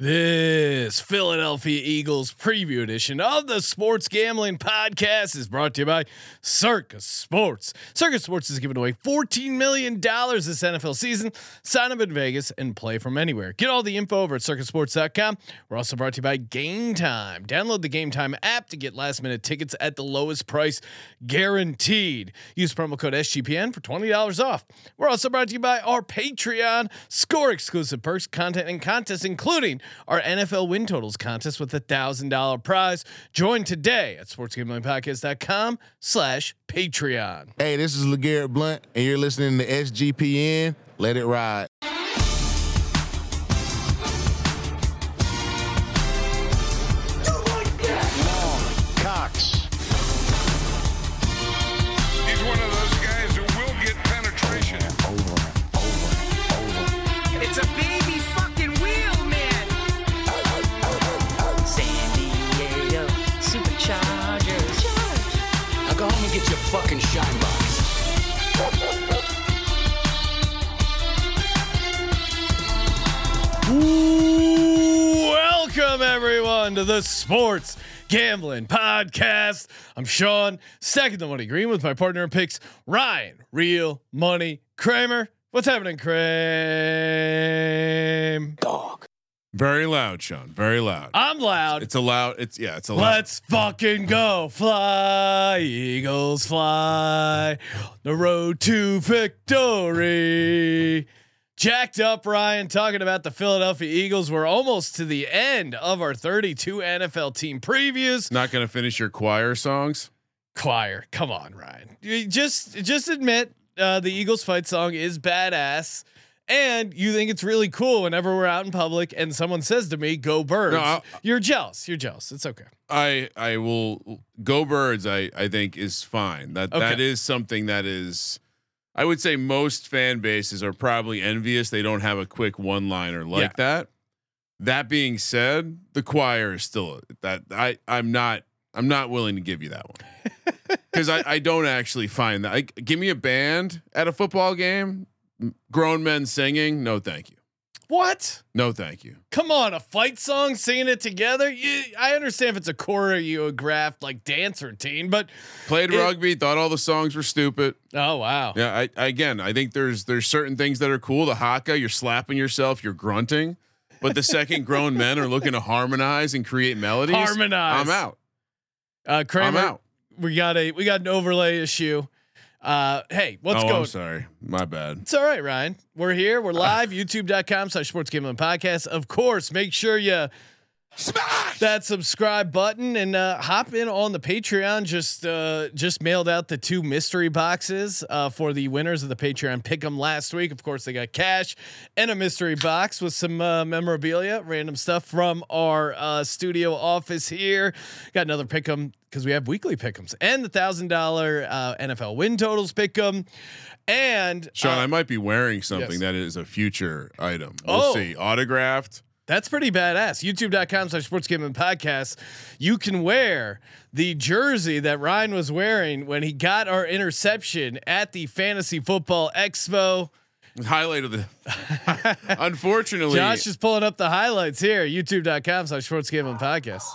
This Philadelphia Eagles preview edition of the Sports Gambling Podcast is brought to you by Circa Sports. Circa Sports is giving away $14 million this NFL season. Sign up in Vegas and play from anywhere. Get all the info over at circasports.com. We're also brought to you by Game Time. Download the Game Time app to get last minute tickets at the lowest price guaranteed. Use promo code SGPN for $20 off. We're also brought to you by our Patreon. Score exclusive perks, content, and contests, including our NFL win totals contest with a thousand dollar prize. Join today at sportsgamblingpodcast.com slash Patreon. Hey, this is LeGarrette Blount, and you're listening to SGPN. Let it ride. Everyone to the Sports Gambling Podcast. I'm Sean, second the money green with my partner in picks, Ryan, real money Kramer. What's happening, Kramer? Dog. Very loud, Sean. Very loud. I'm loud. It's a loud. It's yeah. It's a loud. Let's fucking go. Fly, Eagles, fly. The road to victory. Jacked up, Ryan, talking about the Philadelphia Eagles. We're almost to the end of our 32 NFL team previews. Not gonna finish your choir songs. Choir, come on, Ryan. You just just admit uh, the Eagles fight song is badass. And you think it's really cool whenever we're out in public and someone says to me, "Go birds." No, I'll- You're jealous. You're jealous. It's okay. I I will go birds. I I think is fine. That that Okay. is something that is. I would say most fan bases are probably envious they don't have a quick one liner like Yeah. that. That being said, the choir is still that I I'm not I'm not willing to give you that one because I I don't actually find that. Like, give me a band at a football game, grown men singing. No, thank you. What? No, thank you. Come on, a fight song, singing it together. You, I understand if it's a choreographed like dance routine, but Played It- rugby, thought all the songs were stupid. oh wow, Yeah, I, I again, I think there's there's certain things that are cool. The haka, you're slapping yourself, you're grunting, but the second grown men are looking to harmonize and create melodies. Harmonize. I'm out. uh, Kramer, I'm out. we got a we got an overlay issue. Uh, hey, what's oh, going? I'm sorry. My bad. It's all right, Ryan. We're here. We're live. YouTube.com slash sports gambling podcast. Of course, make sure you Smash! that subscribe button and uh, hop in on the Patreon. Just uh, just mailed out the two mystery boxes uh, for the winners of the Patreon pick 'em last week. Of course, they got cash and a mystery box with some uh, memorabilia, random stuff from our uh, studio office here. Got another pick 'em because we have weekly pick 'ems and the thousand dollar uh, NFL win totals pick 'em. And Sean, I might be wearing something yes. that is a future item. We'll Oh. see. Autographed. That's pretty badass. YouTube.com slash sports gaming podcast. You can wear the jersey that Ryan was wearing when he got our interception at the fantasy football expo. Highlight of the. Unfortunately, Josh is pulling up the highlights here. YouTube.com slash sports gaming podcast.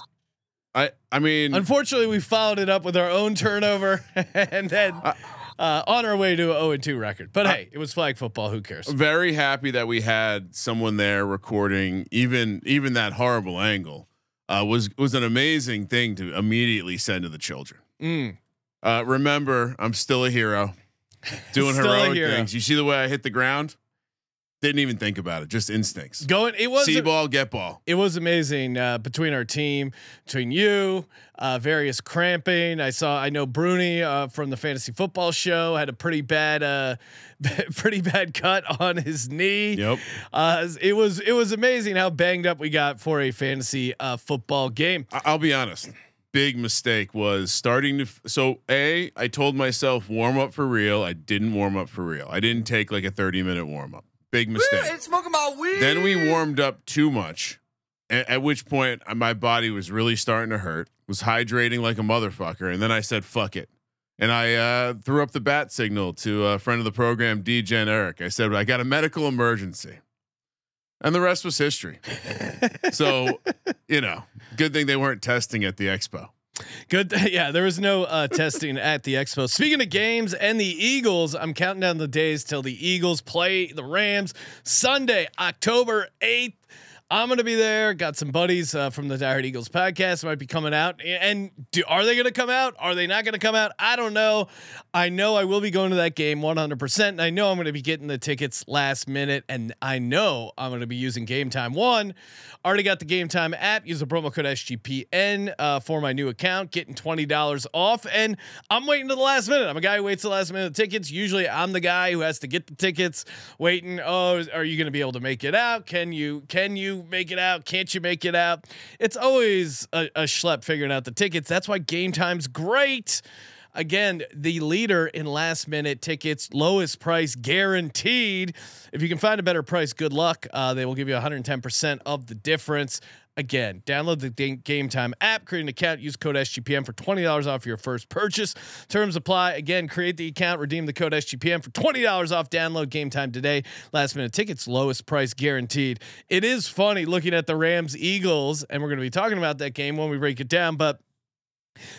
I I mean, Unfortunately, we followed it up with our own turnover and then uh, on our way to a 0 2 record. But hey, it was flag football. Who cares? very happy that we had someone there recording even even that horrible angle uh, was was an amazing thing to immediately send to the children. Mm. Uh, remember, I'm still a hero, doing heroic hero. things. You see the way I hit the ground? Didn't even think about it, just instincts. Going, it was See ball, get ball. it was amazing uh, between our team, between you, uh, various cramping. I saw, I know Bruni uh, from the fantasy football show had a pretty bad, uh, pretty bad cut on his knee. Yep. Uh, it was it was amazing how banged up we got for a fantasy uh, football game. I- I'll be honest. Big mistake was starting to. F- so a, I told myself warm up for real. I didn't warm up for real. I didn't take like a 30 minute warm up. Big mistake. smoking my weed. Then we warmed up too much, at, at which point uh, my body was really starting to hurt. Was hydrating like a motherfucker, and then I said fuck it, and I uh, threw up the bat signal to a friend of the program, Degen Eric. I said I got a medical emergency. and the rest was history. so, you know, good thing they weren't testing at the expo. Good. Yeah, there was no uh, testing at the expo. Speaking of games and the Eagles, I'm counting down the days till the Eagles play the Rams Sunday, October 8th. I'm gonna be there. Got some buddies uh, from the Dire Eagles podcast might be coming out. And do, are they gonna come out? Are they not gonna come out? I don't know. I know I will be going to that game 100. percent And I know I'm gonna be getting the tickets last minute, and I know I'm gonna be using Game Time One. Already got the Game Time app. Use the promo code SGPN uh, for my new account, getting twenty dollars off. And I'm waiting to the last minute. I'm a guy who waits the last minute tickets. Usually, I'm the guy who has to get the tickets. Waiting. Oh, are you gonna be able to make it out? Can you? Can you? Make it out? Can't you make it out? It's always a, a schlep figuring out the tickets. That's why game time's great. Again, the leader in last minute tickets, lowest price guaranteed. If you can find a better price, good luck. Uh, they will give you 110% of the difference. Again, download the Game Time app, create an account, use code SGPN for $20 off your first purchase. Terms apply. Again, create the account, redeem the code SGPN for $20 off. Download Game Time today. Last minute tickets, lowest price guaranteed. It is funny looking at the Rams Eagles, and we're going to be talking about that game when we break it down, but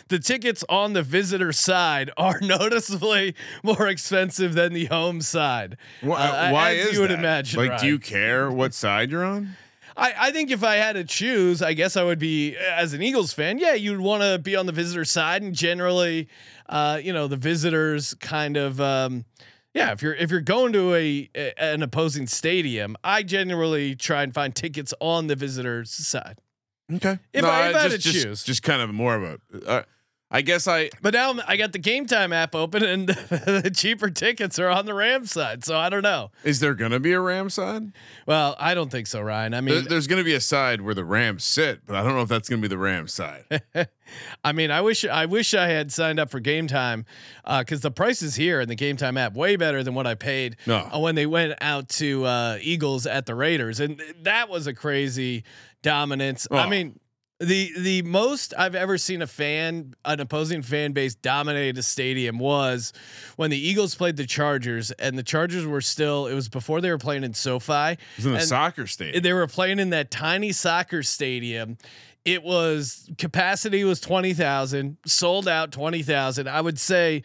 the tickets on the visitor side are noticeably more expensive than the home side. Why, Uh, why as is you would that? imagine? Like, do you care what side you're on? I, I think if I had to choose, I guess I would be as an Eagles fan. Yeah, you'd want to be on the visitor side, and generally, uh, you know, the visitors kind of. Um, yeah, if you're if you're going to a, a an opposing stadium, I generally try and find tickets on the visitors side. Okay. If I- if I had just, to just, choose. just kind of more of a. Uh, I guess I. But now I'm- got the Game Time app open, and the cheaper tickets are on the Rams side. So I don't know. Is there gonna be a Ram side? Well, I don't think so, Ryan. I There- mean, there's gonna be a side where the Rams sit, but I don't know if that's gonna be the Rams side. I mean, I wish I wish I had signed up for Game Time because the prices here in the Game Time app way better than what I paid No. uh, when they went out to uh, Eagles at the Raiders, and that was a crazy dominance. I Oh. mean. The the most I've ever seen a fan an opposing fan base dominate a stadium was when the Eagles played the Chargers and the Chargers were still it was before they were playing in SoFi It was in a soccer stadium. they were playing in that tiny soccer stadium. It was capacity was 20,000, sold out 20,000. I would say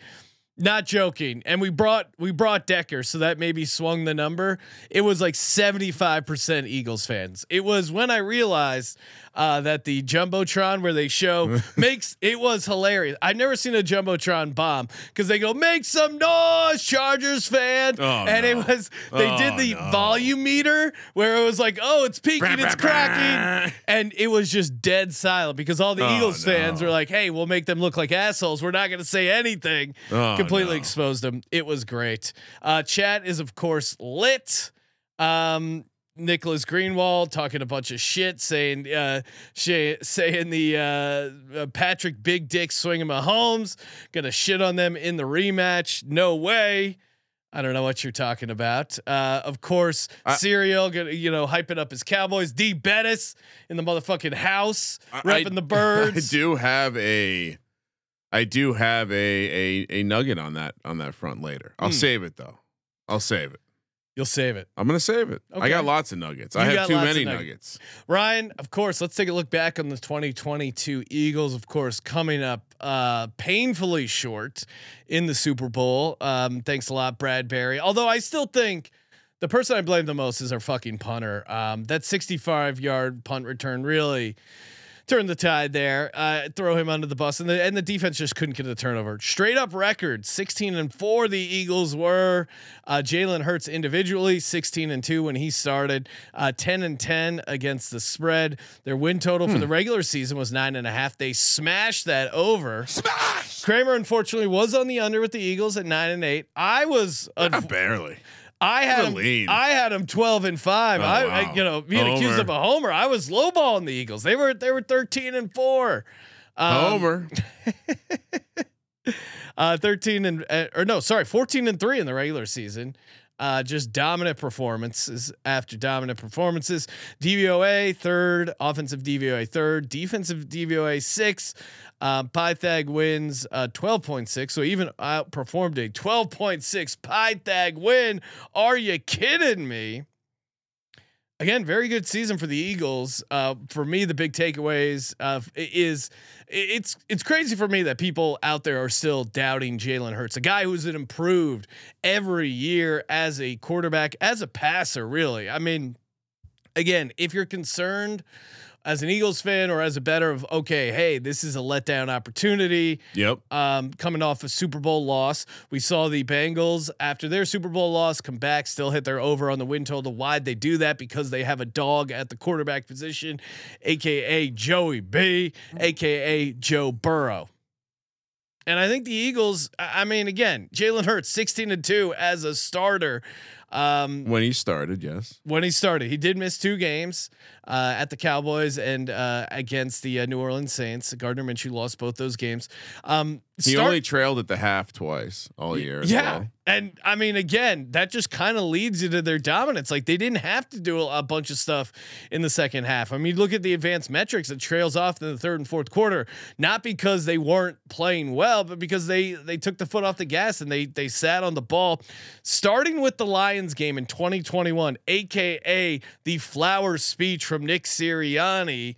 not joking. And we brought we brought Decker, so that maybe swung the number. It was like 75% Eagles fans. It was when I realized uh, that the Jumbotron where they show makes it was hilarious. I've never seen a Jumbotron bomb because they go, make some noise, Chargers fan. Oh, and no. it was they Oh, did the no. volume meter where it was like, oh, it's peaking, it's cracking, and it was just dead silent because all the Oh, Eagles fans were like, hey, we'll make them look like assholes. We're not going to say anything. Oh, Completely no. exposed them. It was great. Uh, chat is of course lit. Um, Nicholas Greenwald talking a bunch of shit, saying uh, sh- saying the uh, uh, Patrick Big Dick swinging Mahomes gonna shit on them in the rematch. No way. I don't know what you're talking about. Uh, of course, I- Serial gonna you know hyping up his Cowboys. D Bettis in the motherfucking house, I- repping I- the birds. I do have a, I do have a a a nugget on that on that front later. I'll Hmm. save it though. I'll save it. You'll save it. I'm gonna save it. I got lots of nuggets. I have too many nuggets. nuggets. Ryan, of course, let's take a look back on the 2022 Eagles, of course, coming up uh, painfully short in the Super Bowl. Um, thanks a lot, Bradberry. Although I still think the person I blame the most is our fucking punter. Um, that 65 yard punt return really turned the tide there. Uh, throw him under the bus, and the and the defense just couldn't get a turnover. Straight up record: sixteen and four. The Eagles were. Uh, Jalen Hurts individually sixteen and two when he started. Uh, ten and ten against the spread. Their win total for the regular season was nine and a half. They smashed that over. Smash. Kramer unfortunately was on the under with the Eagles at nine and eight. I was. Barely. I had him. I had him twelve and five. Oh, I, I, you know, being accused of a homer. I was lowballing the Eagles. They were they were thirteen and four. Um, Homer. uh, thirteen and uh, or no, sorry, fourteen and three in the regular season. Uh, just dominant performances after dominant performances. DVOA third, offensive DVOA third, defensive DVOA six. Um, Pythag wins uh, 12.6, so even outperformed a 12.6 Pythag win. Are you kidding me? again, very good season for the Eagles. Uh, for me, the big takeaways uh, is it's it's crazy for me that people out there are still doubting Jalen Hurts, a guy who's improved every year as a quarterback, as a passer. Really, I mean, again, if you're concerned as an Eagles fan or as a better of okay, hey, this is a letdown opportunity. Yep. Um, coming off a Super Bowl loss, we saw the Bengals after their Super Bowl loss come back, still hit their over on the win total. Why'd they do that? Because they have a dog at the quarterback position, aka Joey B, aka Joe Burrow. And I think the Eagles, I mean, again, Jalen Hurts, 16 and 2 as a starter. Um, When he started, yes. when he started. He did miss two games uh, at the Cowboys and uh, against the uh, New Orleans Saints. Gardner Minshew lost both those games. Um, He start- only trailed at the half twice all year. yeah, well. and I mean, again, that just kind of leads you to their dominance. Like they didn't have to do a, a bunch of stuff in the second half. I mean, look at the advanced metrics; it trails off in the third and fourth quarter, not because they weren't playing well, but because they they took the foot off the gas and they they sat on the ball. Starting with the Lions game in 2021, aka the flower speech from Nick Sirianni,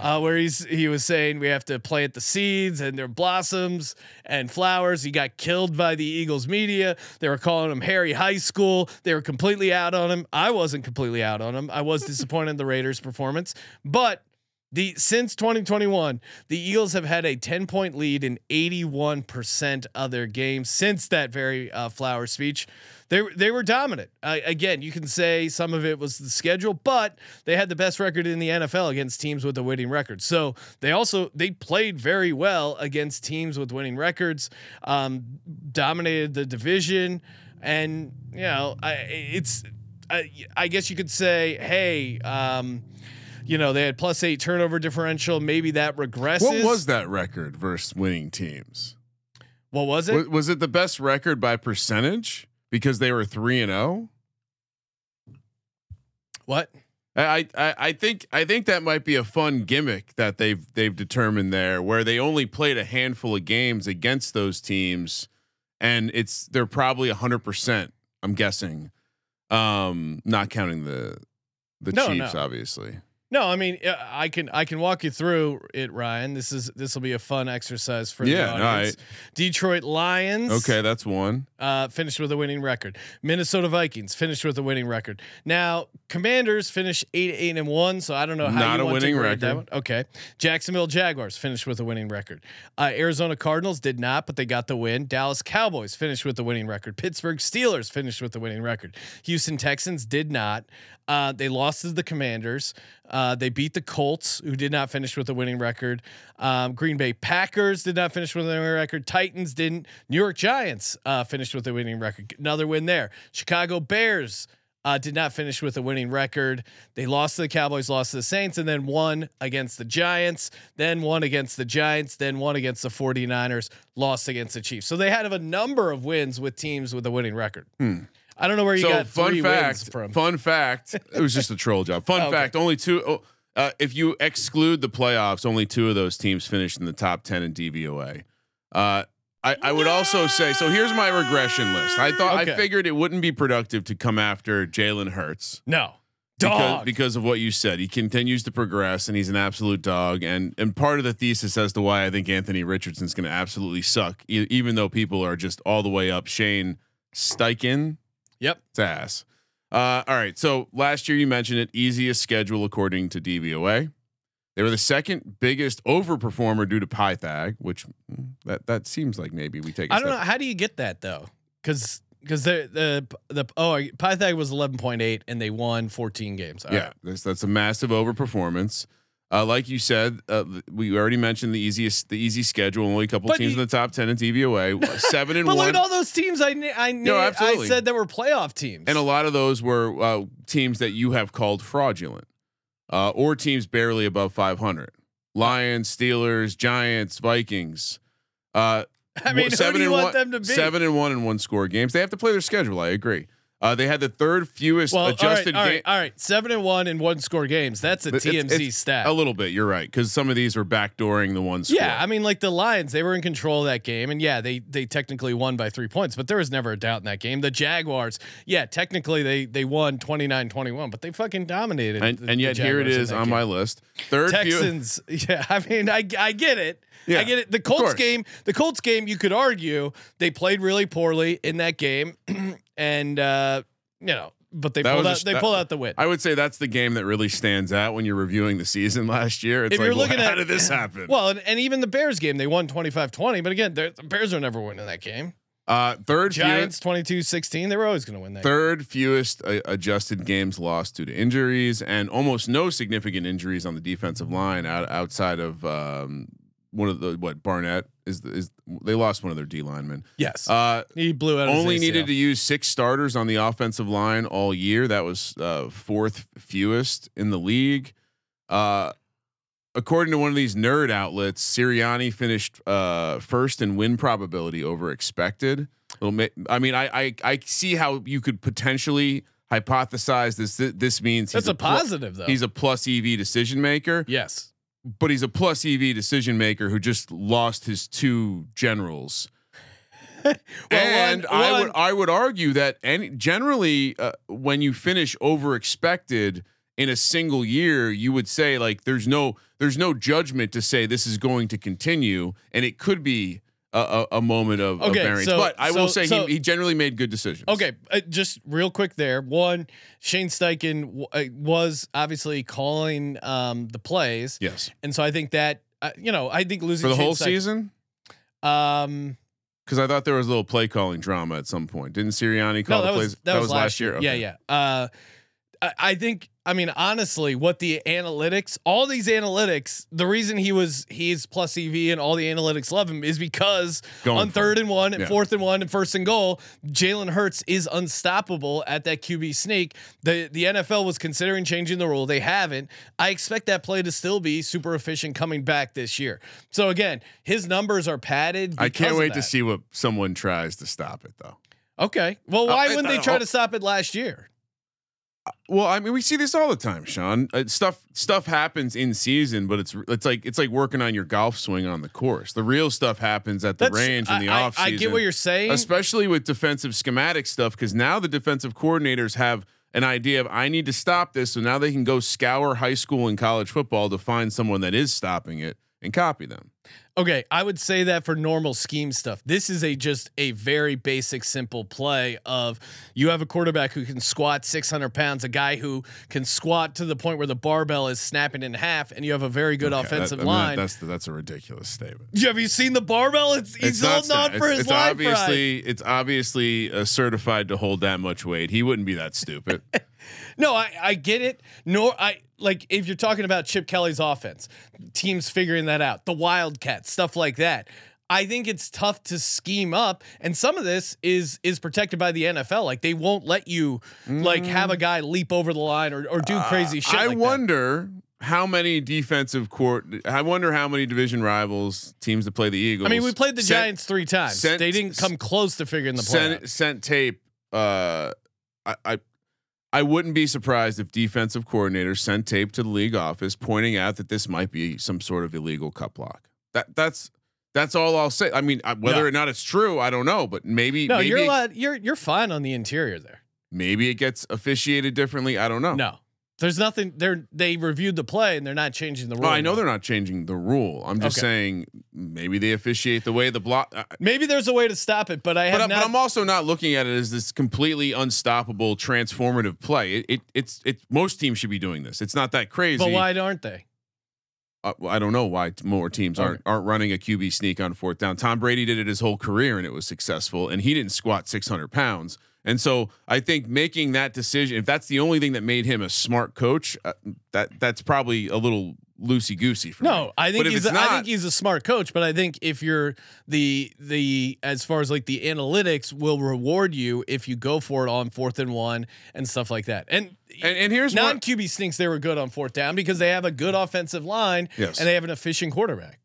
uh, where he's he was saying we have to plant the seeds and their blossoms and flowers. He got killed by the Eagles media. They were calling him Harry High School. They were completely out on him. I wasn't completely out on him. I was disappointed in the Raiders' performance, but. The since 2021, the Eagles have had a 10 point lead in 81% of their games since that very uh, flower speech. They they were dominant. Uh, again, you can say some of it was the schedule, but they had the best record in the NFL against teams with a winning record. So they also they played very well against teams with winning records. Um, dominated the division, and you know I, it's I, I guess you could say, hey. Um, you know they had plus eight turnover differential. Maybe that regresses. What was that record versus winning teams? What was it? Was, was it the best record by percentage because they were three and zero? what? I, I I think I think that might be a fun gimmick that they've they've determined there, where they only played a handful of games against those teams, and it's they're probably hundred percent. I'm guessing, um, not counting the the No, Chiefs, no. obviously. No, I mean I can I can walk you through it, Ryan. This is this will be a fun exercise for Yeah, the no, audience. Detroit Lions. Okay, that's one. uh, finished with a winning record. Minnesota Vikings finished with a winning record. Now, Commanders finished eight eight and one, so I don't know how Not you a want to winning that record. one. Okay, Jacksonville Jaguars finished with a winning record. Uh, Arizona Cardinals did not, but they got the win. Dallas Cowboys finished with a winning record. Pittsburgh Steelers finished with a winning record. Houston Texans did not. Uh, they lost to the Commanders. Uh, they beat the Colts, who did not finish with a winning record. Um, Green Bay Packers did not finish with a winning record. Titans didn't. New York Giants uh, finished with a winning record. Another win there. Chicago Bears uh, did not finish with a winning record. They lost to the Cowboys, lost to the Saints, and then won against the Giants, then won against the Giants, then won against the 49ers, lost against the Chiefs. So they had a number of wins with teams with a winning record. I don't know where you so got fun three wins fact. from. Fun fact. It was just a troll job. Fun Okay. fact. Only two. Oh, uh, if you exclude the playoffs, only two of those teams finished in the top ten in DVOA. Uh, I, I would also say so. Here's my regression list. I thought Okay. I figured it wouldn't be productive to come after Jalen Hurts No. because Dog. because of what you said. He continues to progress and he's an absolute dog. And and part of the thesis as to why I think Anthony Richardson's going to absolutely suck, e- even though people are just all the way up. Shane Steichen yep. it's ass. Uh, all right. So last year you mentioned it, easiest schedule according to DVOA. They were the second biggest overperformer due to Pythag, which mm, that that seems like maybe we take. I I don't know. How do you get that though? Because because the the the oh Pythag was eleven point eight and they won fourteen games. All yeah, right. that's that's a massive overperformance. Uh, like you said, uh, we already mentioned the easiest, the easy schedule. Only a couple But teams you- in the top ten in DVOA. Seven and But one. look at all those teams I na- I na- No, I said that were playoff teams. And a lot of those were uh, teams that you have called fraudulent, uh, or teams barely above 500. Lions, Steelers, Giants, Vikings. Uh, I mean, wh- who do you and want one, them to be? Seven and one in one score games. They have to play their schedule. I agree. Uh, they had the third fewest Well, adjusted all right, all right, all right. Seven and one in one score games. That's a It's- TMZ it's stat. A little bit, you're right, because some of these were backdooring the one score. Yeah, I mean, like the Lions, they were in control of that game, and yeah, they they technically won by three points, but there was never a doubt in that game. The Jaguars, yeah, technically they they won 29-21, but they fucking dominated. and, the- and yet here it is on game. my list. Third few- Texans. Yeah, I mean, I I get it. Yeah, I get it. The Colts game, the Colts game, you could argue they played really poorly in that game, and uh, you know, but they That pulled out sh- they that- pulled out the win. I would say that's the game that really stands out when you're reviewing the season last year. It's If like, you're well, looking how at- did this happen? Well, and, and even the Bears game, they won 25-20, but again, the Bears are never winning that game. uh, third Giants fewest, 22-16, they were always going to win that. third fewest uh, adjusted games lost due to injuries, and almost no significant injuries on the defensive line out, outside of um, one of the what Barnett is is they lost one of their D linemen. Yes. Uh, he blew out only needed to use six starters on the offensive line all year. That was uh, fourth fewest in the league. Uh, according to one of these nerd outlets, Sirianni finished uh, first in win probability over expected. I mean, I, I I see how you could potentially hypothesize this. This means That's a plu- positive though. He's a plus EV decision maker, yes. But he's a plus EV decision maker who just lost his two generals. And one- I one- would I would argue that any generally uh, when you finish over expected in a single year, you would say like there's no there's no judgment to say this is going to continue, and it could be a, a, a moment of, of Okay, variance. so- but I will say so- he, he generally made good decisions. Okay, uh, just real quick there. One, Shane Steichen w- uh, was obviously calling um, the plays, Yes. and so I think that uh, you know I think losing For the Shane whole Steichen- season, Um, because I thought there was a little play calling drama at some point. Didn't Sirianni call no, the that plays? was that, was, last year. Yeah, Okay. yeah. Uh, I, I think. I mean, honestly, what the analytics, all these analytics, the reason he was he's plus EV and all the analytics love him is because Going on third and one and Yeah. fourth and one and first and goal, Jalen Hurts is unstoppable at that QB sneak. The the NFL was considering changing the rule. They haven't. I expect that play to still be super efficient coming back this year. So again, his numbers are padded. I can't wait to see what someone tries to stop it though. Okay. Well, Uh, why I- wouldn't they try oh. to stop it last year? Well, I mean, we see this all the time, Sean. Uh, stuff stuff happens in season, but it's it's like it's like working on your golf swing on the course. The real stuff happens at the That's- range in the I, off I get what you're saying. especially with defensive schematic stuff, because now the defensive coordinators have an idea of I need to stop this, so now they can go scour high school and college football to find someone that is stopping it and copy them. Okay, I would say that for normal scheme stuff. This is a just a very basic, simple play of you have a quarterback who can squat 600 pounds, a guy who can squat to the point where the barbell is snapping in half, and you have a very good Okay, offensive that- I mean, line. that's that's a ridiculous statement. Yeah, have you seen the barbell? It's he's not holding on for it's, his it's life. obviously it's obviously uh, certified to hold that much weight. He wouldn't be that stupid. No, I, I get it. Nor I like if you're talking about Chip Kelly's offense, teams figuring that out, the Wildcats, stuff like that. I think it's tough to scheme up, and some of this is is protected by the NFL. Like they won't let you like have a guy leap over the line or, or do crazy shit. Mm. I like that. wonder how many defensive court. I wonder how many division rivals teams that play the Eagles. I mean, we played the sent- Giants three times. sent- they didn't come close to figuring the play. Sent, sent tape. Uh, I, I I wouldn't be surprised if defensive coordinators sent tape to the league office pointing out that this might be some sort of illegal cut block. That that's that's all I'll say. I mean, whether Yeah. or not it's true, I don't know. But maybe no, maybe you're it, allowed, you're you're fine on the interior there. maybe it gets officiated differently. I don't know. No, there's nothing. They're they reviewed the play and they're not changing the rule. I know they're not changing the rule. I'm just Okay. saying maybe they officiate the way the block. uh, Maybe there's a way to stop it, but I have But, not. but I'm also not looking at it as this completely unstoppable, transformative play. It, it it's it. Most teams should be doing this. It's not that crazy. but why aren't they? Uh, I don't know why more teams aren't aren't running a QB sneak on fourth down. Tom Brady did it his whole career and it was successful, and he didn't squat 600 pounds. And so I think making that decision, if that's the only thing that made him a smart coach, uh, that that's probably a little loosey goosey for me. No, I think he's. A, I not- think he's a smart coach, but I think if you're the the as far as like the analytics will reward you if you go for it on fourth and one and stuff like that. And And, and here's non QB stinks they were good on fourth down because they have a good offensive line Yes. and they have an efficient quarterback.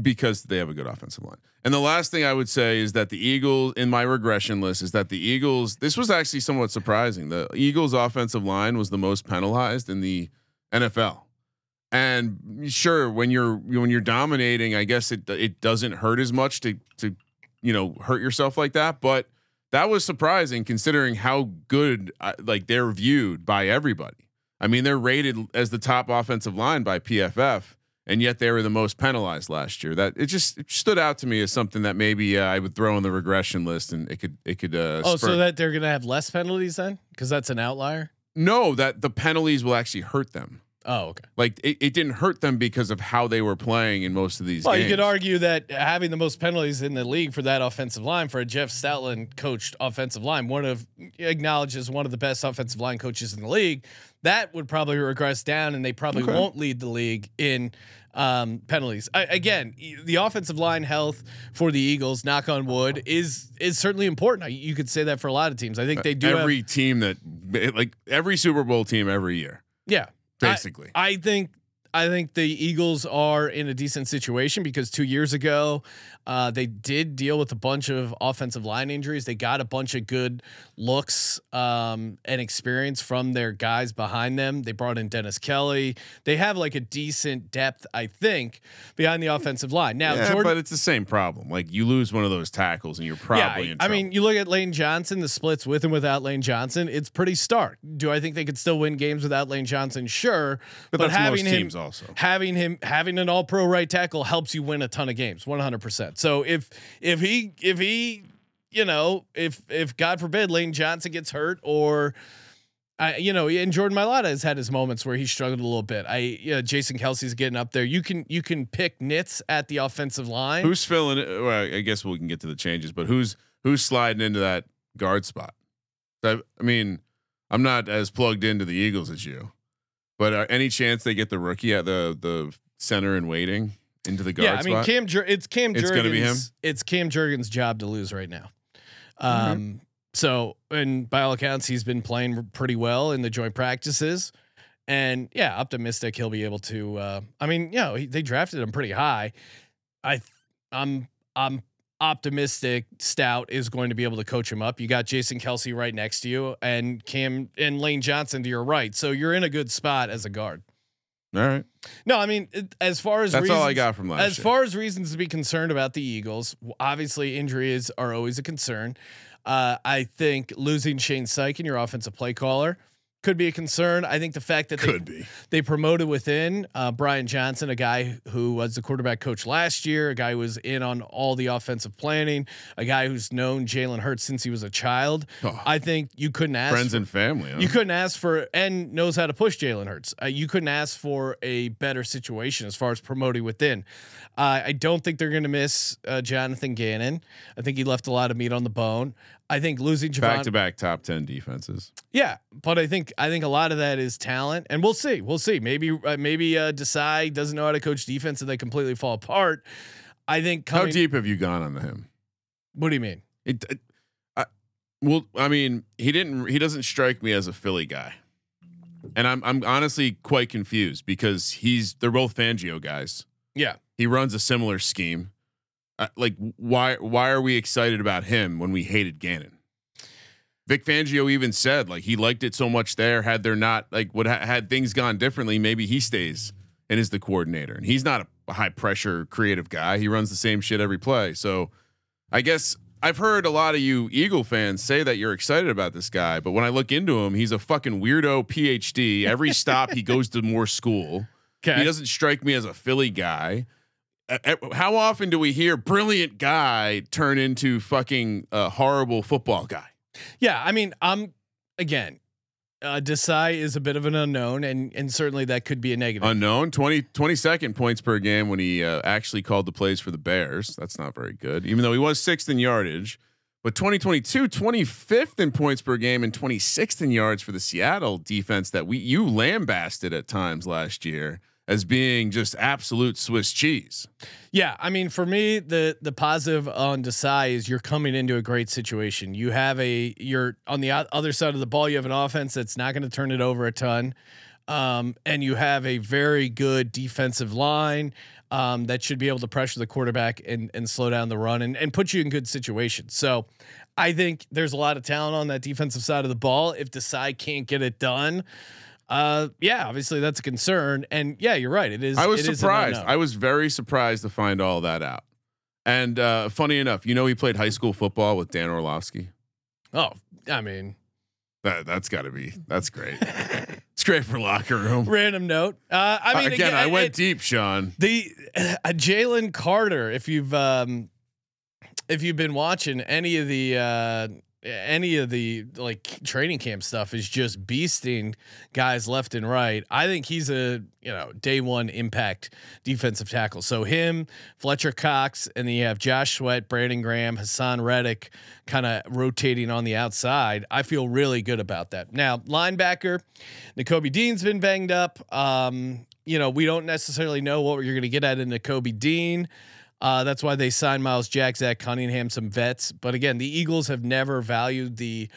Because they have a good offensive line. And the last thing I would say is that the Eagles in my regression list is that the Eagles this was actually somewhat surprising. The Eagles offensive line was the most penalized in the NFL. And sure, when you're when you're dominating, I guess it it doesn't hurt as much to to you know hurt yourself like that, but that was surprising considering how good uh, like they're viewed by everybody. I mean, they're rated as the top offensive line by PFF, and yet they were the most penalized last year. That it just it stood out to me as something that maybe uh, I would throw on the regression list, and it could it could. Uh, Oh, so that they're gonna have less penalties then, because that's an outlier. no, that the penalties will actually hurt them. Oh, okay. Like it, it didn't hurt them because of how they were playing in most of these. Well, games. you could argue that having the most penalties in the league for that offensive line for a Jeff Stoutland coached offensive line, one of acknowledges one of the best offensive line coaches in the league, that would probably regress down, and they probably Okay. won't lead the league in um, penalties. I, again, the offensive line health for the Eagles, knock on wood, is is certainly important. I, you could say that for a lot of teams. I think they do have- every team that like every Super Bowl team every year, yeah, basically. I think I think the Eagles are in a decent situation because two years ago, uh, they did deal with a bunch of offensive line injuries. They got a bunch of good looks um, and experience from their guys behind them. They brought in Dennis Kelly. They have like a decent depth, I think, behind the offensive line. Now, yeah, Jordan, but it's the same problem. Like you lose one of those tackles, and you're probably yeah, in I trouble. mean, you look at Lane Johnson, the splits with and without Lane Johnson, it's pretty stark. Do I think they could still win games without Lane Johnson? Sure, but, that's having most him, teams also. having him having an all pro right tackle helps you win a ton of games 100% so if if he if he you know if if god forbid lane johnson gets hurt or I, you know, and Jordan Mailata has had his moments where he struggled a little bit. I, you know, Jason Kelce's getting up there. You can you can pick nits at the offensive line. Who's filling it? Well, I guess we can get to the changes, but who's who's sliding into that guard spot? I, I mean, I'm not as plugged into the Eagles as you, but uh, any chance they get the rookie at the the center and waiting into the guard yeah, I mean spot? Cam. Jur- it's Cam. It's Jurgens, gonna be him? It's Cam Jurgens' job to lose right now. Um. So, and by all accounts, he's been playing pretty well in the joint practices, and yeah, optimistic he'll be able to. Uh, I mean, you know, he, they drafted him pretty high. I, I'm, I'm optimistic. Stout is going to be able to coach him up. You got Jason Kelce right next to you, and Cam and Lane Johnson to your right. So you're in a good spot as a guard. All right, No, I mean, it, as far as that's all I reasons- got from last as year. far as reasons to be concerned about the Eagles, obviously injuries are always a concern. Uh, I think losing Shane Syke, and your offensive play caller, could be a concern. I think the fact that they, be. they promoted within uh, Brian Johnson, a guy who was the quarterback coach last year, a guy who was in on all the offensive planning, a guy who's known Jalen Hurts since he was a child. Oh. I think you couldn't ask Friends for- and family. Huh? you couldn't ask for and knows how to push Jalen Hurts. Uh, you couldn't ask for a better situation as far as promoting within. Uh, I don't think they're going to miss uh, Jonathan Gannon. I think he left a lot of meat on the bone. I think losing back to back top ten defenses. yeah, but I think I think a lot of that is talent, and we'll see. We'll see. Maybe uh, maybe uh, Desai doesn't know how to coach defense, and they completely fall apart. I think How deep have you gone on him? What do you mean? It, it I, well, I mean, he didn't. He doesn't strike me as a Philly guy, and I'm I'm honestly quite confused because he's they're both Fangio guys. Yeah. He runs a similar scheme. Like why why are we excited about him when we hated Gannon? Vic Fangio even said like he liked it so much there. Had there not like would ha- had things gone differently, maybe he stays and is the coordinator. And he's not a, a high pressure creative guy. He runs the same shit every play. So I guess I've heard a lot of you Eagle fans say that you're excited about this guy, but when I look into him, he's a fucking weirdo PhD. Every stop he goes to more school. Okay. He doesn't strike me as a Philly guy. Uh, uh, How often do we hear brilliant guy turn into fucking uh, horrible football guy? Yeah, I mean, I'm again. Uh, Desai is a bit of an unknown, and and certainly that could be a negative. Unknown 20 22nd points per game when he uh, actually called the plays for the Bears. That's not very good, even though he was sixth in yardage. But 2022, 25th in points per game and 26th in yards for the Seattle defense that we you lambasted at times last year as being just absolute Swiss cheese. Yeah, I mean, for me, the the positive on Desai is you're coming into a great situation. You have a you're on the other side of the ball. You have an offense that's not going to turn it over a ton. um, and you have a very good defensive line um, that should be able to pressure the quarterback and and slow down the run and and put you in good situations. So. I think there's a lot of talent on that defensive side of the ball. If Desai can't get it done, uh, yeah, obviously that's a concern. And yeah, you're right. It is. I was surprised. I was very surprised to find all that out. And uh, funny enough, you know, he played high school football with Dan Orlovsky. oh, I mean, That that's got to be that's great. it's great for locker room. random note. Uh, I mean, again, I went it- deep, Sean. the uh, Jalen Carter. If you've um, if you've been watching any of the uh, any of the like training camp stuff, is just beasting guys left and right. I think he's a you know day one impact defensive tackle. So him, Fletcher Cox, and then you have Josh Sweat, Brandon Graham, Haason Reddick, kind of rotating on the outside. I feel really good about that. Now linebacker, Nakobe Dean's been banged up. Um, you know, we don't necessarily know what you're going to get at in Nakobe Dean. Uh, that's why they signed Myles Jack, Zach Cunningham, some vets. But again, the Eagles have never valued the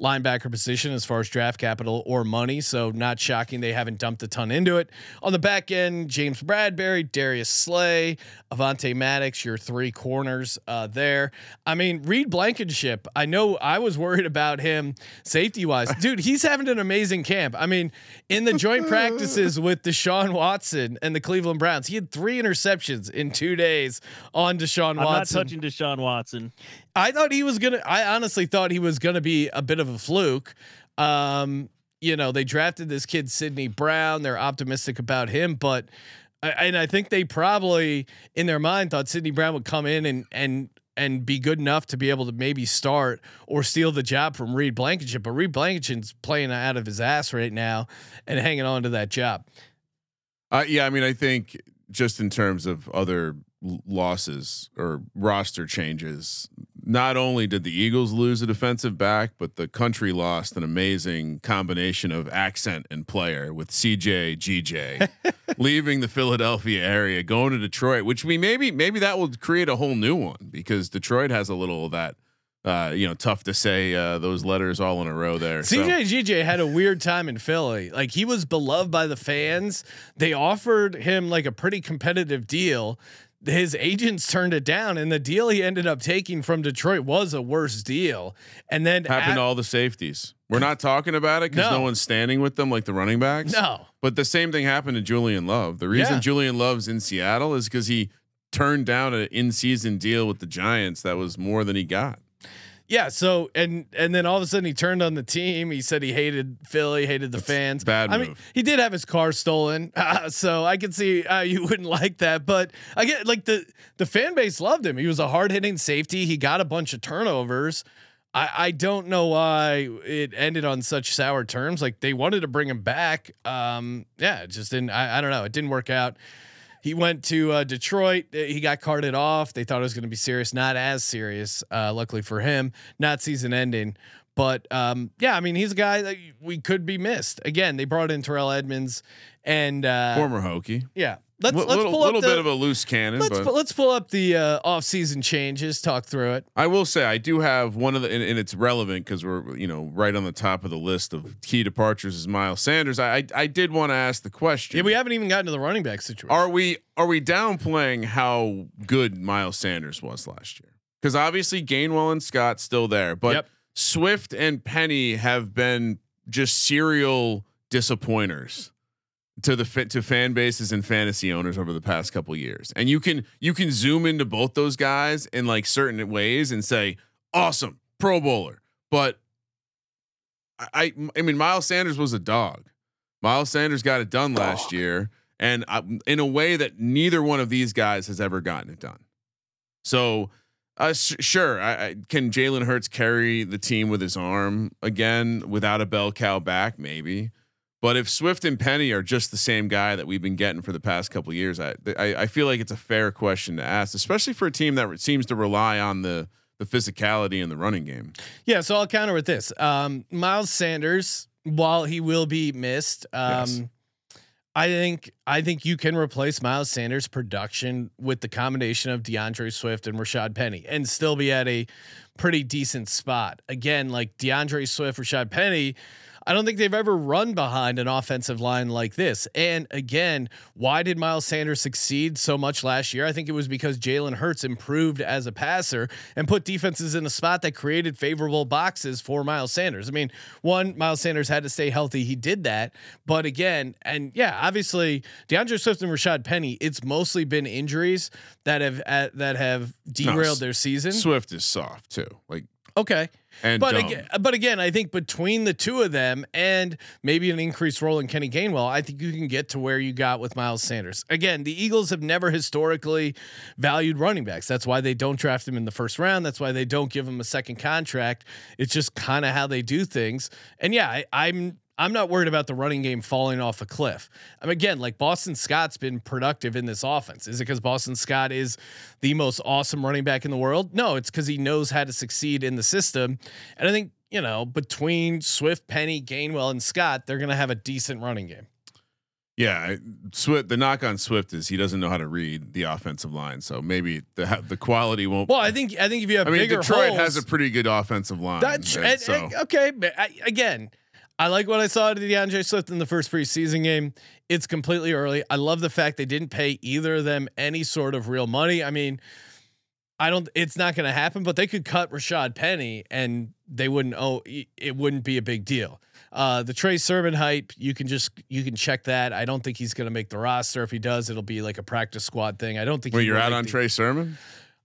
linebacker position as far as draft capital or money. So not shocking they haven't dumped a ton into it. On the back end, James Bradberry, Darius Slay, Avonte Maddox, your three corners uh, there. I mean, Reed Blankenship. I know I was worried about him safety wise. Dude, he's having an amazing camp. I mean, in the joint practices with Deshaun Watson and the Cleveland Browns, he had three interceptions in two days on Deshaun I'm not Watson. touching Deshaun Watson. I thought he was gonna. I honestly thought he was gonna be a bit of a fluke. Um, you know, they drafted this kid Sydney Brown. They're optimistic about him, but I, and I think they probably in their mind thought Sydney Brown would come in and and and be good enough to be able to maybe start or steal the job from Reed Blankenship. But Reed Blankenship's playing out of his ass right now and hanging on to that job. Uh, yeah, I mean, I think just in terms of other losses or roster changes, not only did the Eagles lose a defensive back, but the country lost an amazing combination of accent and player with CJ GJ leaving the Philadelphia area, going to Detroit, which we maybe maybe that will create a whole new one because Detroit has a little of that. Uh, you know, tough to say uh, those letters all in a row there. So- CJ GJ had a weird time in Philly. Like he was beloved by the fans. They offered him like a pretty competitive deal. His agents turned it down, and the deal he ended up taking from Detroit was a worse deal. And then happened at- to all the safeties. We're not talking about it because no. No. one's standing with them like the running backs. no, But the same thing happened to Julian Love. The reason Yeah. Julian Love's in Seattle is because he turned down an in-season deal with the Giants that was more than he got. Yeah. So and and then all of a sudden he turned on the team. He said he hated Philly, hated the fans. bad I mean, he did have his car stolen, uh, so I can see uh, you wouldn't like that. But I get like the the fan base loved him. He was a hard hitting safety. He got a bunch of turnovers. I, I don't know why it ended on such sour terms. Like they wanted to bring him back. Um, yeah, it just didn't. I, I don't know. It didn't work out. He went to uh, Detroit. He got carted off. They thought it was going to be serious. Not as serious. Uh, luckily for him, not season ending. But um, yeah, I mean, he's a guy that we could be missed. Again, they brought in Terrell Edmunds, and uh, Former Hokie. yeah, let's L- let's little pull up little the, bit of a loose cannon, let's pu- let's pull up the uh, off-season changes. Talk through it. I will say I do have one of the, and, and it's relevant because we're you know right on the top of the list of key departures is Miles Sanders. I I, I did want to ask the question. Yeah, we haven't even gotten to the running back situation. Are we are we downplaying how good Miles Sanders was last year? Because obviously Gainwell and Scott still there, but Yep. Swift and Penny have been just serial disappointers to the fit to fan bases and fantasy owners over the past couple years. And you can you can zoom into both those guys in like certain ways and say, awesome, Pro Bowler. But I I, I mean Miles Sanders was a dog. Miles Sanders got it done last year, and uh, in a way that neither one of these guys has ever gotten it done. So, uh, sh- sure, I, I, can Jalen Hurts carry the team with his arm again without a bell cow back? Maybe, but if Swift and Penny are just the same guy that we've been getting for the past couple of years, I, I I feel like it's a fair question to ask, especially for a team that seems to rely on the the physicality in the running game. Yeah, so I'll counter with this. Um, Miles Sanders, while he will be missed, um, Yes. I think I think you can replace Miles Sanders' production with the combination of D'Andre Swift and Rashaad Penny, and still be at a pretty decent spot. Again, like D'Andre Swift, Rashaad Penny. I don't think they've ever run behind an offensive line like this. And again, why did Miles Sanders succeed so much last year? I think it was because Jalen Hurts improved as a passer and put defenses in a spot that created favorable boxes for Miles Sanders. I mean, one, Miles Sanders had to stay healthy. He did that. But again, and yeah, obviously D'Andre Swift and Rashaad Penny, it's mostly been injuries that have uh, that have derailed S- their season. Swift is soft too. Like Okay. and But dumb. again, but again, I think between the two of them and maybe an increased role in Kenny Gainwell, I think you can get to where you got with Miles Sanders. Again, the Eagles have never historically valued running backs. That's why they don't draft him in the first round. That's why they don't give him a second contract. It's just kind of how they do things. And yeah, I, I'm I'm not worried about the running game falling off a cliff. I mean, again, like Boston Scott's been productive in this offense. Is it because Boston Scott is the most awesome running back in the world? No, it's because he knows how to succeed in the system. And I think, you know, between Swift, Penny, Gainwell, and Scott, they're going to have a decent running game. yeah, I- Swift. The knock on Swift is he doesn't know how to read the offensive line. So maybe the the quality won't. Well, I think I think if you have I mean, Detroit holes, has a pretty good offensive line. That's and and- so okay. But I, again, I like what I saw of D'Andre Swift in the first preseason game. It's completely early. I love the fact they didn't pay either of them any sort of real money. I mean, I don't. It's not going to happen, but they could cut Rashaad Penny and they wouldn't. Oh, it wouldn't be a big deal. Uh, the Trey Sermon hype, you can just you can check that. I don't think he's going to make the roster. If he does, it'll be like a practice squad thing. I don't think. he you're out on the- Trey Sermon.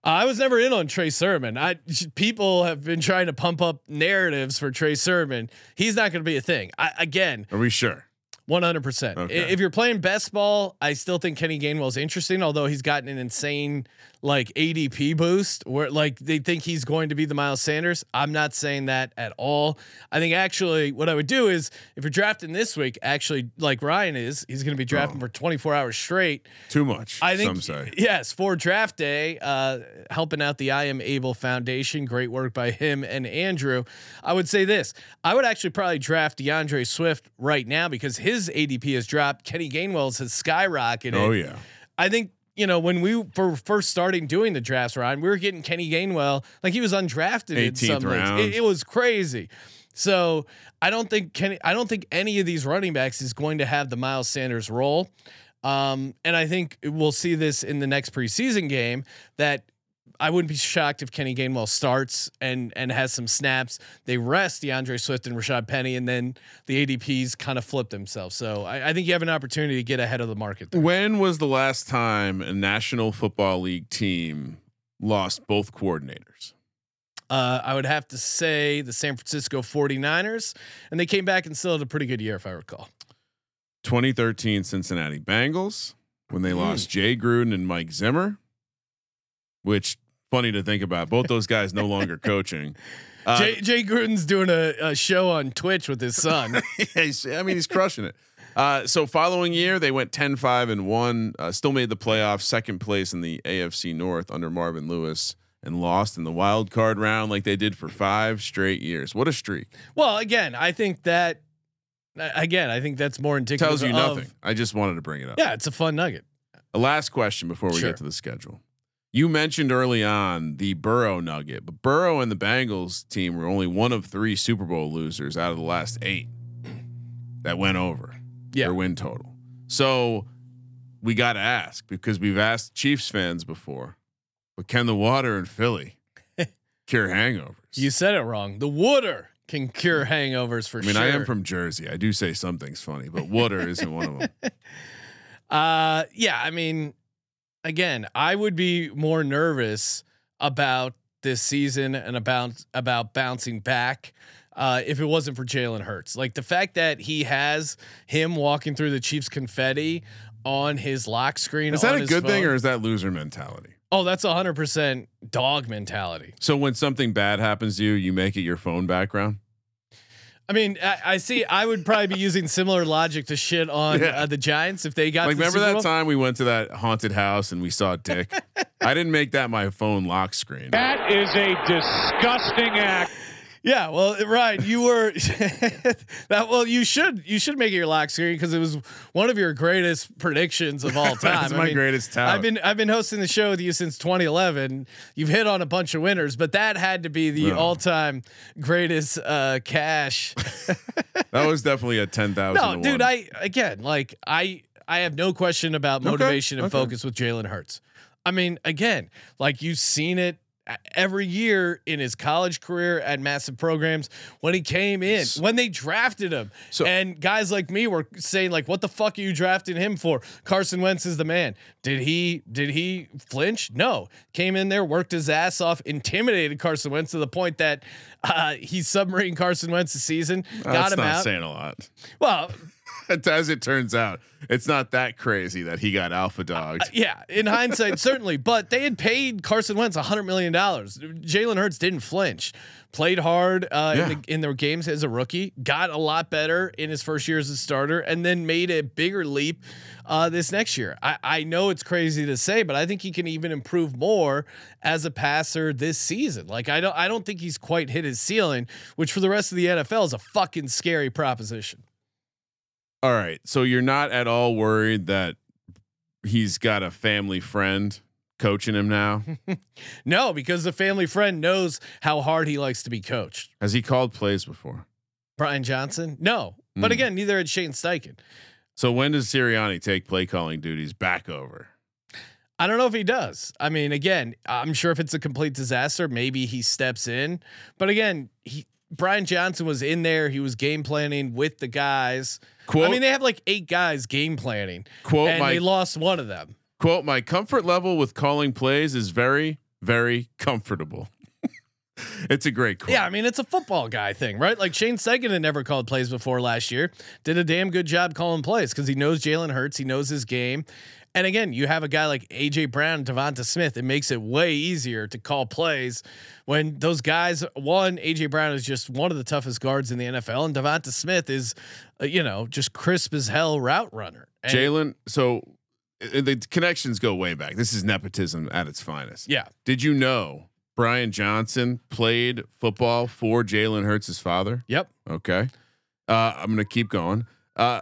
I was never in on Trey Sermon. I people have been trying to pump up narratives for Trey Sermon. He's not going to be a thing. I, again, Are we sure? one hundred percent. If you're playing best ball, I still think Kenny Gainwell is interesting. Although he's gotten an insane like ADP boost, where like they think he's going to be the Miles Sanders. I'm not saying that at all. I think actually what I would do is if you're drafting this week, actually like Ryan is, he's going to be drafting Oh. for 24 hours straight. Too much. I think some say. yes for draft day, uh, helping out the I Am Able Foundation. Great work by him and Andrew. I would say this: I would actually probably draft D'Andre Swift right now because his ADP has dropped. Kenny Gainwell's has skyrocketed. Oh yeah. I think you know when we were first starting doing the drafts, Ryan, we were getting Kenny Gainwell like he was undrafted in 18th some round. It, it was crazy. So I don't think Kenny. I don't think any of these running backs is going to have the Miles Sanders role. Um, and I think we'll see this in the next preseason game that I wouldn't be shocked if Kenny Gainwell starts and and has some snaps. They rest D'Andre Swift and Rashaad Penny, and then the ADPs kind of flip themselves. So I, I think you have an opportunity to get ahead of the market. There. When was the last time a National Football League team lost both coordinators? Uh, I would have to say the San Francisco 49ers, and they came back and still had a pretty good year, if I recall. 2013 Cincinnati Bengals when they Hmm. lost Jay Gruden and Mike Zimmer, which funny to think about. Both those guys no longer coaching. Uh, Jay, Jay Gruden's doing a, a show on Twitch with his son. I mean, he's crushing it. Uh, so following year, they went 10, 5 and one, uh, still made the playoffs, second place in the AFC North under Marvin Lewis and lost in the wild card round like they did for five straight years. What a streak. well, again, I think that again, I think that's more indicative. Tells you of- nothing. I just wanted to bring it up. Yeah, it's a fun nugget. A last question before we Sure. get to the schedule. You mentioned early on the Burrow nugget, but Burrow and the Bengals team were only one of three Super Bowl losers out of the last eight that went over Yeah. their win total. So we got to ask because we've asked Chiefs fans before, but can the water in Philly cure hangovers? You said it wrong. The water can cure hangovers for sure. I mean, sure. I am from Jersey. I do say something's funny, but water isn't one of them. Uh, yeah, I mean, again, I would be more nervous about this season and about about bouncing back. Uh, if it wasn't for Jalen Hurts, like the fact that he has him walking through the Chiefs confetti on his lock screen, Is that a good thing or is that loser mentality? oh, that's hundred percent dog mentality. So when something bad happens to you, you make it your phone background. I mean, I, I see. I would probably be using similar logic to shit on Yeah. uh, the Giants if they got. Like the remember Super that Bowl. time we went to that haunted house and we saw Dick? I didn't make that my phone lock screen. That is a disgusting act. Yeah, well, right. you were that. Well, you should you should make it your lock screen because it was one of your greatest predictions of all time. That's my greatest talent. I've been I've been hosting the show with you since 2011. You've hit on a bunch of winners, but that had to be the No. all time greatest uh, cash. That was definitely a ten thousand. no, dude, I again like I I have no question about Okay, motivation and okay. focus with Jalen Hurts. I mean, again, like you've seen it every year in his college career at massive programs when he came in, when they drafted him. So- and guys like me were saying like what the fuck are you drafting him for? Carson Wentz is the man. Did he did he flinch? No. Came in there, worked his ass off, intimidated Carson Wentz to the point that uh, he submarine Carson Wentz the season, got That's him not out. saying a lot. Well, As it turns out, it's not that crazy that he got alpha dogged. Yeah, in hindsight, certainly. But they had paid Carson Wentz hundred million dollars. Jalen Hurts didn't flinch, played hard uh, Yeah. in, the, in their games as a rookie, got a lot better in his first year as a starter, and then made a bigger leap uh, this next year. I, I know it's crazy to say, but I think he can even improve more as a passer this season. Like I don't, I don't think he's quite hit his ceiling, which for the rest of the NFL is a fucking scary proposition. All right, so you're not at all worried that he's got a family friend coaching him now. No, because the family friend knows how hard he likes to be coached. Has he called plays before? Brian Johnson? No. But Hmm. again, neither had Shane Steichen. So when does Sirianni take play calling duties back over? I don't know if he does. I mean, again, I'm sure if it's a complete disaster, maybe he steps in. But again, he Brian Johnson was in there. He was game planning with the guys. Quote, I mean, they have like eight guys game planning, quote and my they lost one of them. quote my comfort level with calling plays is very very comfortable. it's a great quote. Yeah, I mean, it's a football guy thing, right? Like Shane Steichen had never called plays before last year. Did a damn good job calling plays because he knows Jalen Hurts, he knows his game. And again, you have a guy like AJ Brown, Devonta Smith. It makes it way easier to call plays when those guys. One, AJ Brown is just one of the toughest guards in the NFL, and Devonta Smith is, uh, you know, just crisp as hell route runner. Jalen. So uh, the connections go way back. This is nepotism at its finest. yeah, Did you know Brian Johnson played football for Jalen Hurts' father? yep. Okay. Uh, I'm gonna keep going. Uh,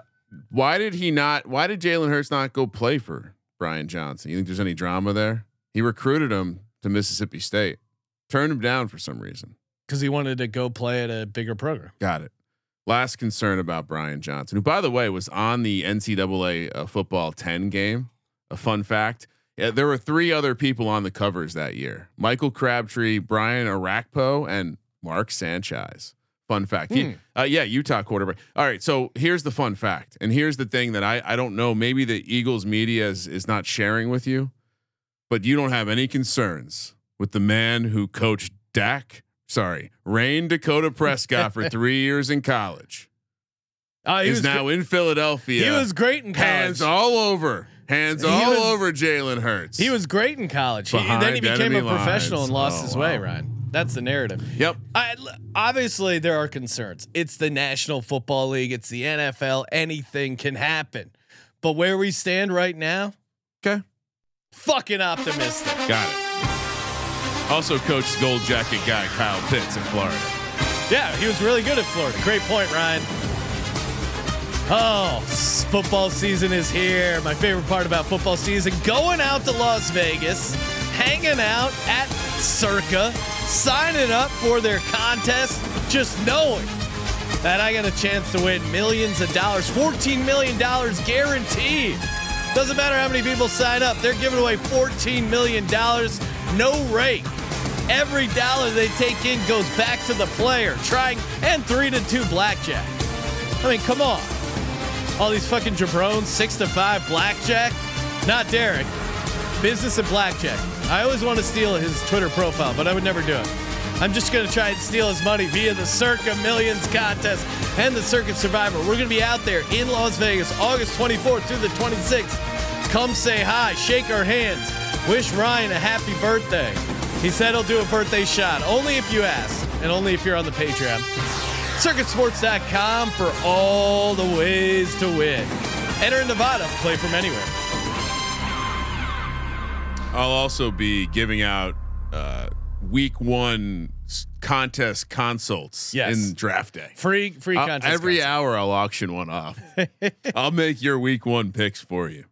why did he not? Why did Jalen Hurts not go play for Brian Johnson? You think there's any drama there? He recruited him to Mississippi State, turned him down for some reason. Because he wanted to go play at a bigger program. Got it. Last concern about Brian Johnson, who by the way was on the NCAA uh, football 10 game. A fun fact. Yeah, there were three other people on the covers that year: Michael Crabtree, Brian Orakpo, and Mark Sanchez. Fun fact. He- Hmm. uh, yeah, Utah quarterback. All right, so here's the fun fact, and here's the thing that I I don't know. Maybe the Eagles media is is not sharing with you, but you don't have any concerns with the man who coached Dak. Sorry, Rayne Dakota Prescott for three years in college. Uh, he is was now in Philadelphia. he was great in college. hands all over, hands He all was- over Jalen Hurts. He was great in college. He, then he became a professional lines. and lost Oh, his way. Ryan, that's the narrative. Yep. I, obviously, there are concerns. It's the National Football League. It's the NFL. Anything can happen. But where we stand right now, Okay. fucking optimistic. Got it. Also coached gold jacket guy Kyle Pitts in Florida. Yeah, he was really good at Florida. Great point, Ryan. Oh, football season is here. My favorite part about football season going out to Las Vegas, hanging out at Circa, signing up for their contest, just knowing that I got a chance to win millions of dollars, $14 million guaranteed. Doesn't matter how many people sign up, they're giving away $14 million, no rate. Every dollar they take in goes back to the player, trying and three to two blackjack. I mean, come on. All these fucking jabrones, six to five blackjack. Not Derek. Business and blackjack. I always want to steal his Twitter profile, but I would never do it. I'm just gonna try and steal his money via the Circa Millions contest and the Circa Survivor. We're gonna be out there in Las Vegas, August 24th through the 26th. Come say hi, shake our hands, wish Ryan a happy birthday. He said he'll do a birthday shot only if you ask, and only if you're on the Patreon. circasports.com for all the ways to win. Enter Nevada, play from anywhere. I'll also be giving out uh, week one contest consults Yes. in draft day. Free free I'll- every hour I'll auction one off. I'll make your week one picks for you.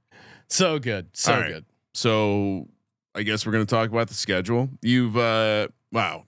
So good. So right. good. So I guess we're going to talk about the schedule. You've uh wow.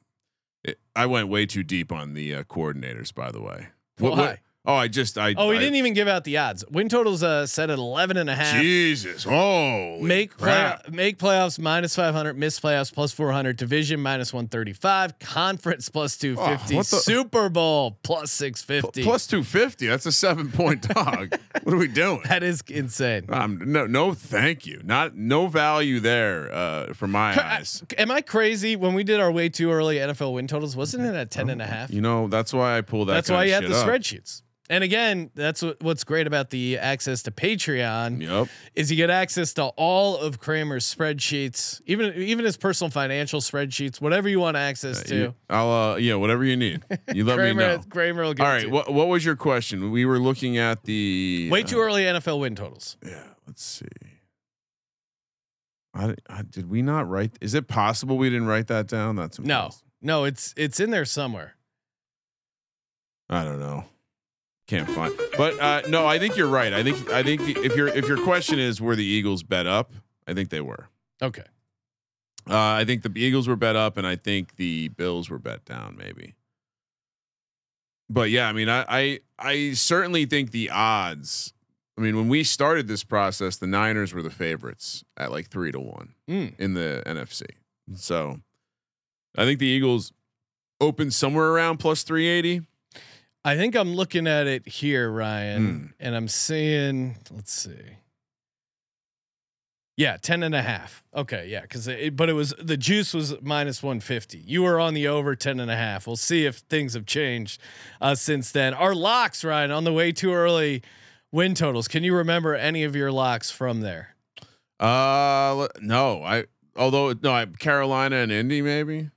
It- I went way too deep on the uh, coordinators by the way. what, Why? Oh, I just I Oh, we I- didn't even give out the odds. Win totals uh, set at 11 and a half. Jesus. Oh. Make play, make playoffs minus 500, miss playoffs plus 400, division minus 135, conference plus 250, Oh, Super Bowl plus 650. Plus 250. That's a 7 point dog. what are we doing? that is insane. Um, no, no, thank you. Not no value there uh, for my eyes. Am I crazy? When we did our way too early NFL win totals, wasn't it at 10 and a half? You know, that's why I pull that. That's why you have the up. spreadsheets. And again, that's what, what's great about the access to Patreon Yep. is you get access to all of Kramer's spreadsheets, even even his personal financial spreadsheets, whatever you want access to. You- I'll uh, yeah, whatever you need. You let me know. Kramer will give All right. What what was your question? We were looking at the Way uh, too early NFL win totals. Yeah. Let's see. I, I did we not write? Is it possible we didn't write that down? That's No, no, it's it's in there somewhere. I don't know. Can't find. But uh, no, I think you're right. I think I think if your if your question is were the Eagles bet up, I think they were. Okay. Uh, I think the Eagles were bet up, and I think the Bills were bet down, maybe. But yeah, I mean, I I, I certainly think the odds. I mean, when we started this process, the Niners were the favorites at like three to one Mm. in the NFC. So, I think the Eagles opened somewhere around plus three eighty. I think I'm looking at it here, Ryan, Hmm. and I'm seeing, let's see. Yeah, 10 and a half. Okay. Yeah. Cause it, but it was, the juice was minus 150. You were on the over 10 and a half. We'll see if things have changed uh, since then. Our locks, Ryan, on the way too early win totals. Can you remember any of your locks from there? Uh, no, I. Although no, I Carolina and Indy maybe.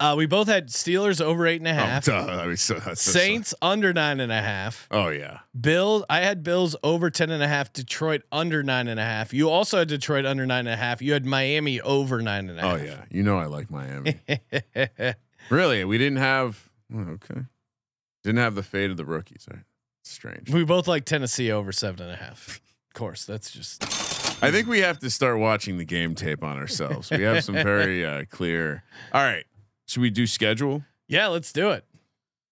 Uh, we both had Steelers over eight and a half. Oh. I mean, so that's- Saints under nine and a half. Oh yeah. Bills, I had Bills over 10 and a half, Detroit under nine and a half. You also had Detroit under nine and a half. You had Miami over nine and a Oh half. yeah. You know I like Miami. Really? We didn't have oh, okay. Didn't have the fate of the rookies. Right? Strange. we both like Tennessee over seven and a half. Of course, that's just I think we have to start watching the game tape on ourselves. We have some very uh, clear. All right. Should we do schedule? yeah. Let's do it.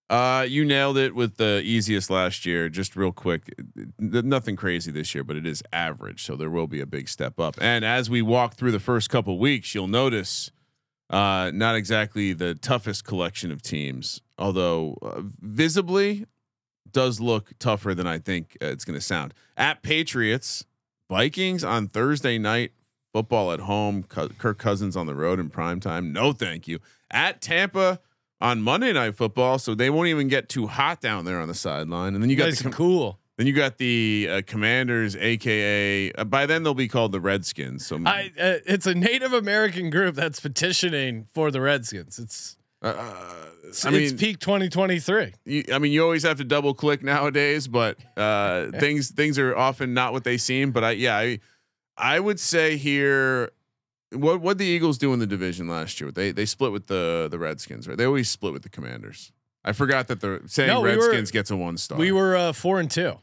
Uh, you nailed it with the easiest last year. Just real quick, nothing crazy this year, but it is average, so there will be a big step up. And as we walk through the first couple weeks, you'll notice uh, not exactly the toughest collection of teams, although uh, visibly does look tougher than I think uh, it's going to sound. At Patriots, Vikings on Thursday night, football at home, Kirk Cousins on the road in prime time. No, thank you. At Tampa on Monday night football, so they won't even get too hot down there on the sideline. And then you got the com- cool. then you got the uh, Commanders, aka uh, by then they'll be called the Redskins. So I, uh, it's a Native American group that's petitioning for the Redskins. It's, uh, uh, it's, I it's mean, peak 2023. you, I mean, you always have to double click nowadays, but uh, things things are often not what they seem. But I yeah, I I would say here, what what the Eagles do in the division last year? They they split with the the Redskins, right? They always split with the Commanders. I forgot that the saying No, we were- Redskins gets a one star. We were uh, four and two.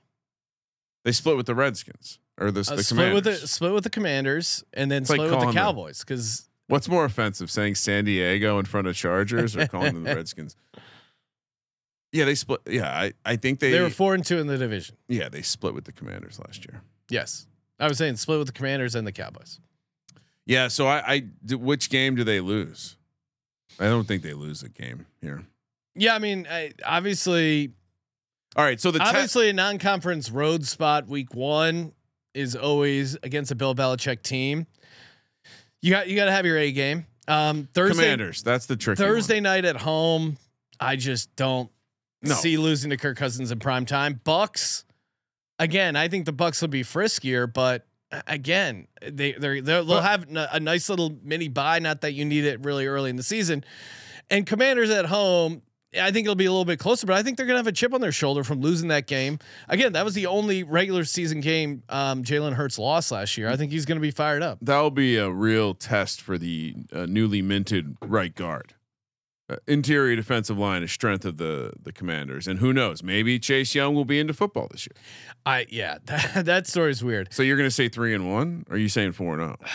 they split with the Redskins or the, Uh, the split with the split with the Commanders, and then It's like split with the Cowboys because What's more offensive, saying San Diego in front of Chargers or calling them the Redskins? Yeah, they split. Yeah, I, I think they, they were four and two in the division. yeah they split with the Commanders last year. Yes, I was saying split with the Commanders and the Cowboys. Yeah, so I, I which game do they lose? I don't think they lose a game here. Yeah, I mean, I, obviously, All right, so the te- obviously a non-conference road spot week one is always against a Bill Belichick team. You got you got to have your A game. Um, Thursday Commanders, that's the tricky one. Thursday night at home, I just don't No. see losing to Kirk Cousins in prime time. Bucks, again, I think the Bucks will be friskier, but again, they they're, they'll have n- a nice little mini buy. Not that you need it really early in the season. And Commanders at home, I think it'll be a little bit closer, but I think they're gonna have a chip on their shoulder from losing that game. Again, that was the only regular season game um, Jalen Hurts lost last year. I think he's gonna be fired up. That'll be a real test for the uh, newly minted right guard. Interior defensive line is strength of the the Commanders, and who knows? Maybe Chase Young will be into football this year. I yeah, that, that story's weird. So you're going to say three and one? Or are you saying four and oh?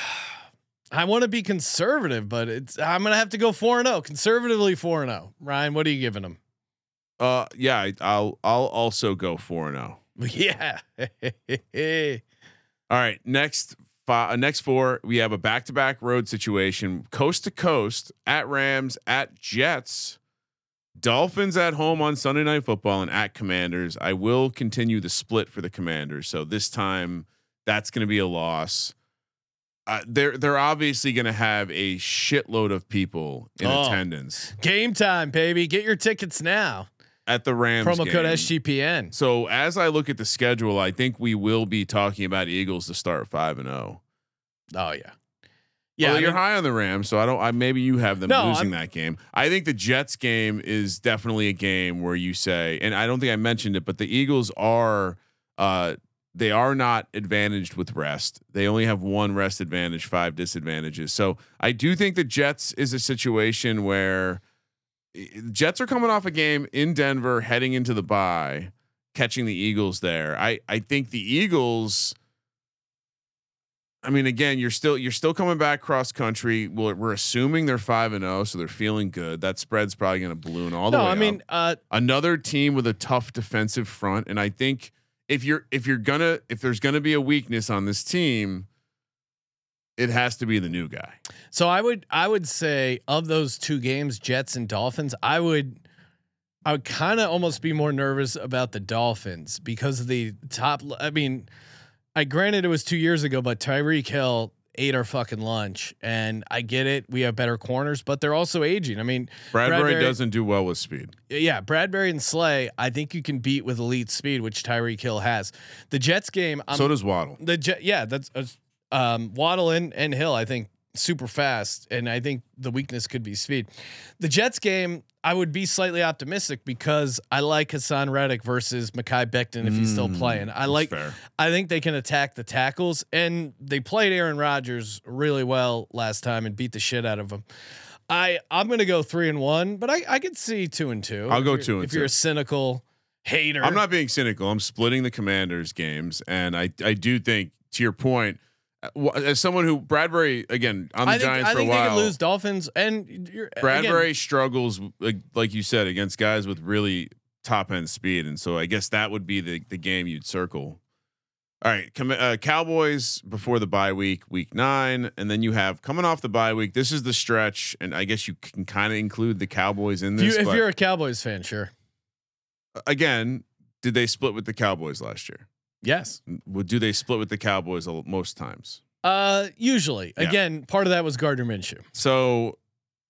I want to be conservative, but it's I'm gonna have to go four and zero. Conservatively four and zero. Ryan, what are you giving them? Uh, yeah, I, I'll I'll also go four and oh. Yeah. All right, next five, uh, next four, we have a back-to-back road situation, coast to coast, at Rams, at Jets, Dolphins at home on Sunday Night Football, and at Commanders. I will continue the split for the Commanders, so this time that's going to be a loss. Uh, they're they're obviously going to have a shitload of people in Oh. attendance Game time, baby. Get your tickets now. At the Rams Promo game. code SGPN. So as I look at the schedule, I think we will be talking about Eagles to start five and zero. Oh yeah. Yeah, Yeah, I you're mean- high on the Rams, so I don't. I maybe you have them No, losing I'm- that game. I think the Jets game is definitely a game where you say, and I don't think I mentioned it, but the Eagles are, uh, they are not advantaged with rest. They only have one rest advantage, five disadvantages. So I do think the Jets is a situation where Jets are coming off a game in Denver, heading into the bye, catching the Eagles there. I I think the Eagles. I mean, again, you're still you're still coming back cross country. Well, we're assuming they're five and zero, so they're feeling good. That spread's probably going to balloon all the No, way. I mean, uh, another team with a tough defensive front, and I think if you're if you're gonna if there's gonna be a weakness on this team, it has to be the new guy. so I would I would say of those two games, Jets and Dolphins, I would I would kind of almost be more nervous about the Dolphins because of the top. I mean, I granted it was two years ago, but Tyreek Hill ate our fucking lunch, and I get it. We have better corners, but they're also aging. I mean, Bradberry, Bradberry- doesn't do well with speed. yeah, Bradberry and Slay, I think you can beat with elite speed, which Tyreek Hill has. The Jets game, I'm, so does Waddle. the Jet, yeah, that's uh, um, Waddle and, and Hill. I think super fast, and I think the weakness could be speed. The Jets game, I would be slightly optimistic because I like Haason Reddick versus Mekhi Becton if he's still Mm, playing. I like. fair. I think they can attack the tackles, and they played Aaron Rodgers really well last time and beat the shit out of him. I I'm gonna go three and one, but I I could see two and two. I'll go two and if you're a cynical hater. I'm not being cynical. I'm splitting the Commanders games, and I I do think to your point, as someone who Bradberry again on the I think Giants I for a think they while, could lose Dolphins and you're, Bradberry again, struggles like, you said against guys with really top end speed, and so I guess that would be the the game you'd circle. All right, com- uh, Cowboys before the bye week, week nine, and then you have coming off the bye week. This is the stretch, and I guess you can kind of include the Cowboys in if, you, this. if you're a Cowboys fan, sure. again, did they split with the Cowboys last year? Yes. Do they split with the Cowboys most times? Uh, usually, Yeah. again, part of that was Gardner Minshew. So,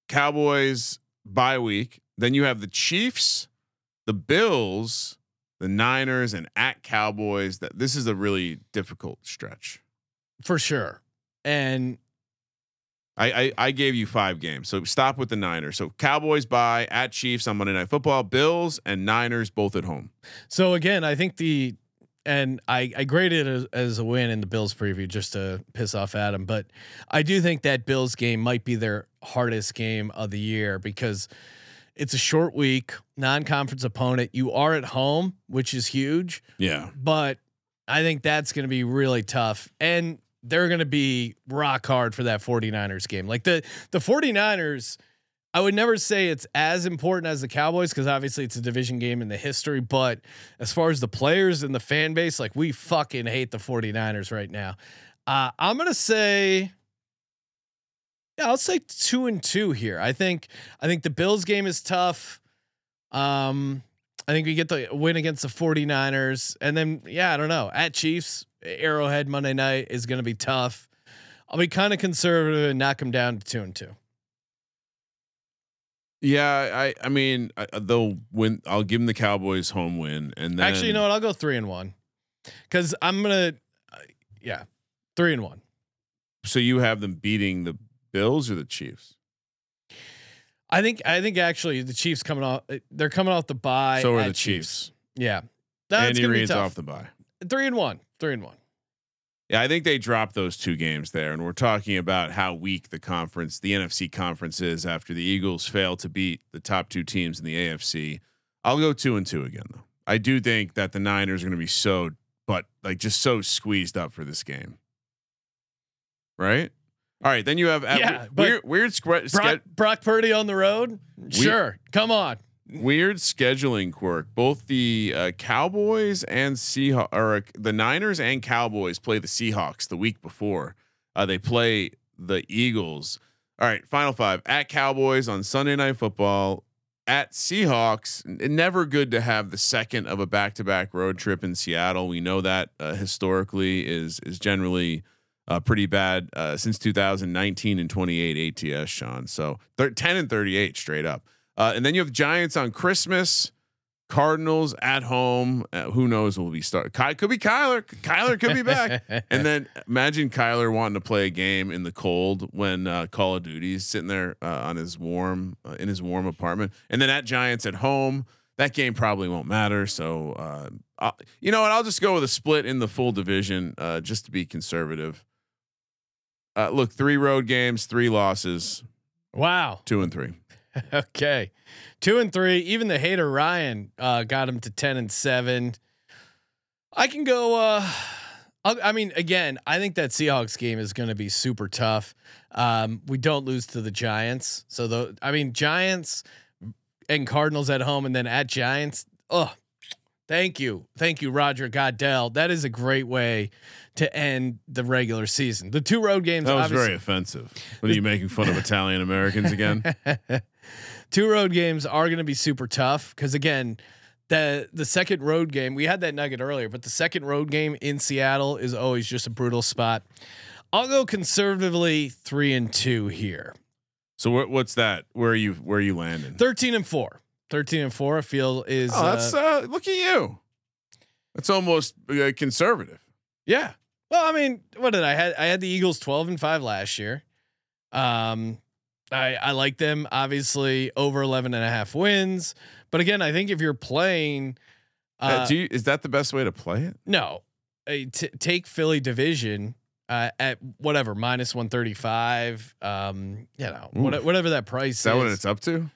Cowboys bye week. Then you have the Chiefs, the Bills, the Niners, and at Cowboys. That this is a really difficult stretch. for sure. And I, I I gave you five games, so stop with the Niners. So Cowboys bye at Chiefs on Monday Night Football. Bills and Niners both at home. so again, I think the and I I graded it as, as a win in the Bills preview just to piss off Adam, but I do think that Bills game might be their hardest game of the year because it's a short week, non-conference opponent. You are at home, which is huge. Yeah, but I think that's going to be really tough. And they're going to be rock hard for that 49ers game. Like the the 49ers, I would never say it's as important as the Cowboys because obviously it's a division game in the history, but as far as the players and the fan base, like we fucking hate the 49ers right now. Uh, I'm going to say yeah, I'll say 2 and 2 here. I think I think the Bills game is tough. Um I think we get the win against the 49ers. And then, yeah, I don't know. At Chiefs, Arrowhead Monday night is going to be tough. I'll be kind of conservative and knock them down to two and two. Yeah. I I mean I, they'll win. I'll give them the Cowboys home win, and then Actually, you know what? I'll go three and one because I'm going to, uh, yeah, three and one. So you have them beating the Bills or the Chiefs. I think, I think actually the Chiefs coming off, uh, they're coming off the bye. So are the Chiefs. Yeah. That's Andy to be tough. off the bye. three and one, three and one. Yeah, I think they dropped those two games there, and we're talking about how weak the conference, the NFC conference, is after the Eagles fail to beat the top two teams in the AFC. I'll go two and two again, though. I do think that the Niners are going to be so, but like just so squeezed up for this game, right? All right, then you have uh, Yeah, we- but weird, weird, scre- Brock, Brock Purdy on the road. Sure, come on. Weird scheduling quirk. Both the uh, Cowboys and Seahawks, or uh, the Niners and Cowboys play the Seahawks the week before. Uh, they play the Eagles. All right, final five at Cowboys on Sunday Night Football. At Seahawks, never good to have the second of a back-to-back road trip in Seattle. We know that uh, historically is is generally uh, pretty bad uh, since 2019 and 28 ATS, Sean. So thir- 10 and 38 straight up. Uh, and then you have Giants on Christmas, Cardinals at home. Uh, who knows? Will be start? Ky- could be Kyler. Kyler could be back. and then imagine Kyler wanting to play a game in the cold when uh, Call of Duty's sitting there uh, on his warm uh, in his warm apartment. And then at Giants at home, that game probably won't matter. So uh, I'll, you know what? I'll just go with a split in the full division uh, just to be conservative. Uh, look, three road games, three losses, Wow. two and three. Okay. Two and three. Even the hater Ryan uh, got him to 10 and seven. I can go. Uh, I'll, I mean, again, I think that Seahawks game is going to be super tough. Um, we don't lose to the Giants. So, the, I mean, Giants and Cardinals at home and then at Giants. Oh, thank you. Thank you, Roger Goodell. That is a great way to end the regular season. The two road games. That was very offensive. What are you making fun of Italian Americans again? two road games are going to be super tough because again the the second road game we had that nugget earlier but the second road game in seattle is always just a brutal spot i'll go conservatively three and two here So what, what's that? Where are you? Where are you landing? 13 and four 13 and four i feel is oh, that's uh, uh, look at you. That's almost uh, conservative. yeah well i mean what did i had i had the eagles 12 and five last year um I, I like them obviously over 11 and a half wins but again i think if you're playing Uh, uh, do you, is that the best way to play it? No, uh, t- take Philly division uh, at whatever minus one thirty five. Um, you know, what, whatever that price Is that what it's up to?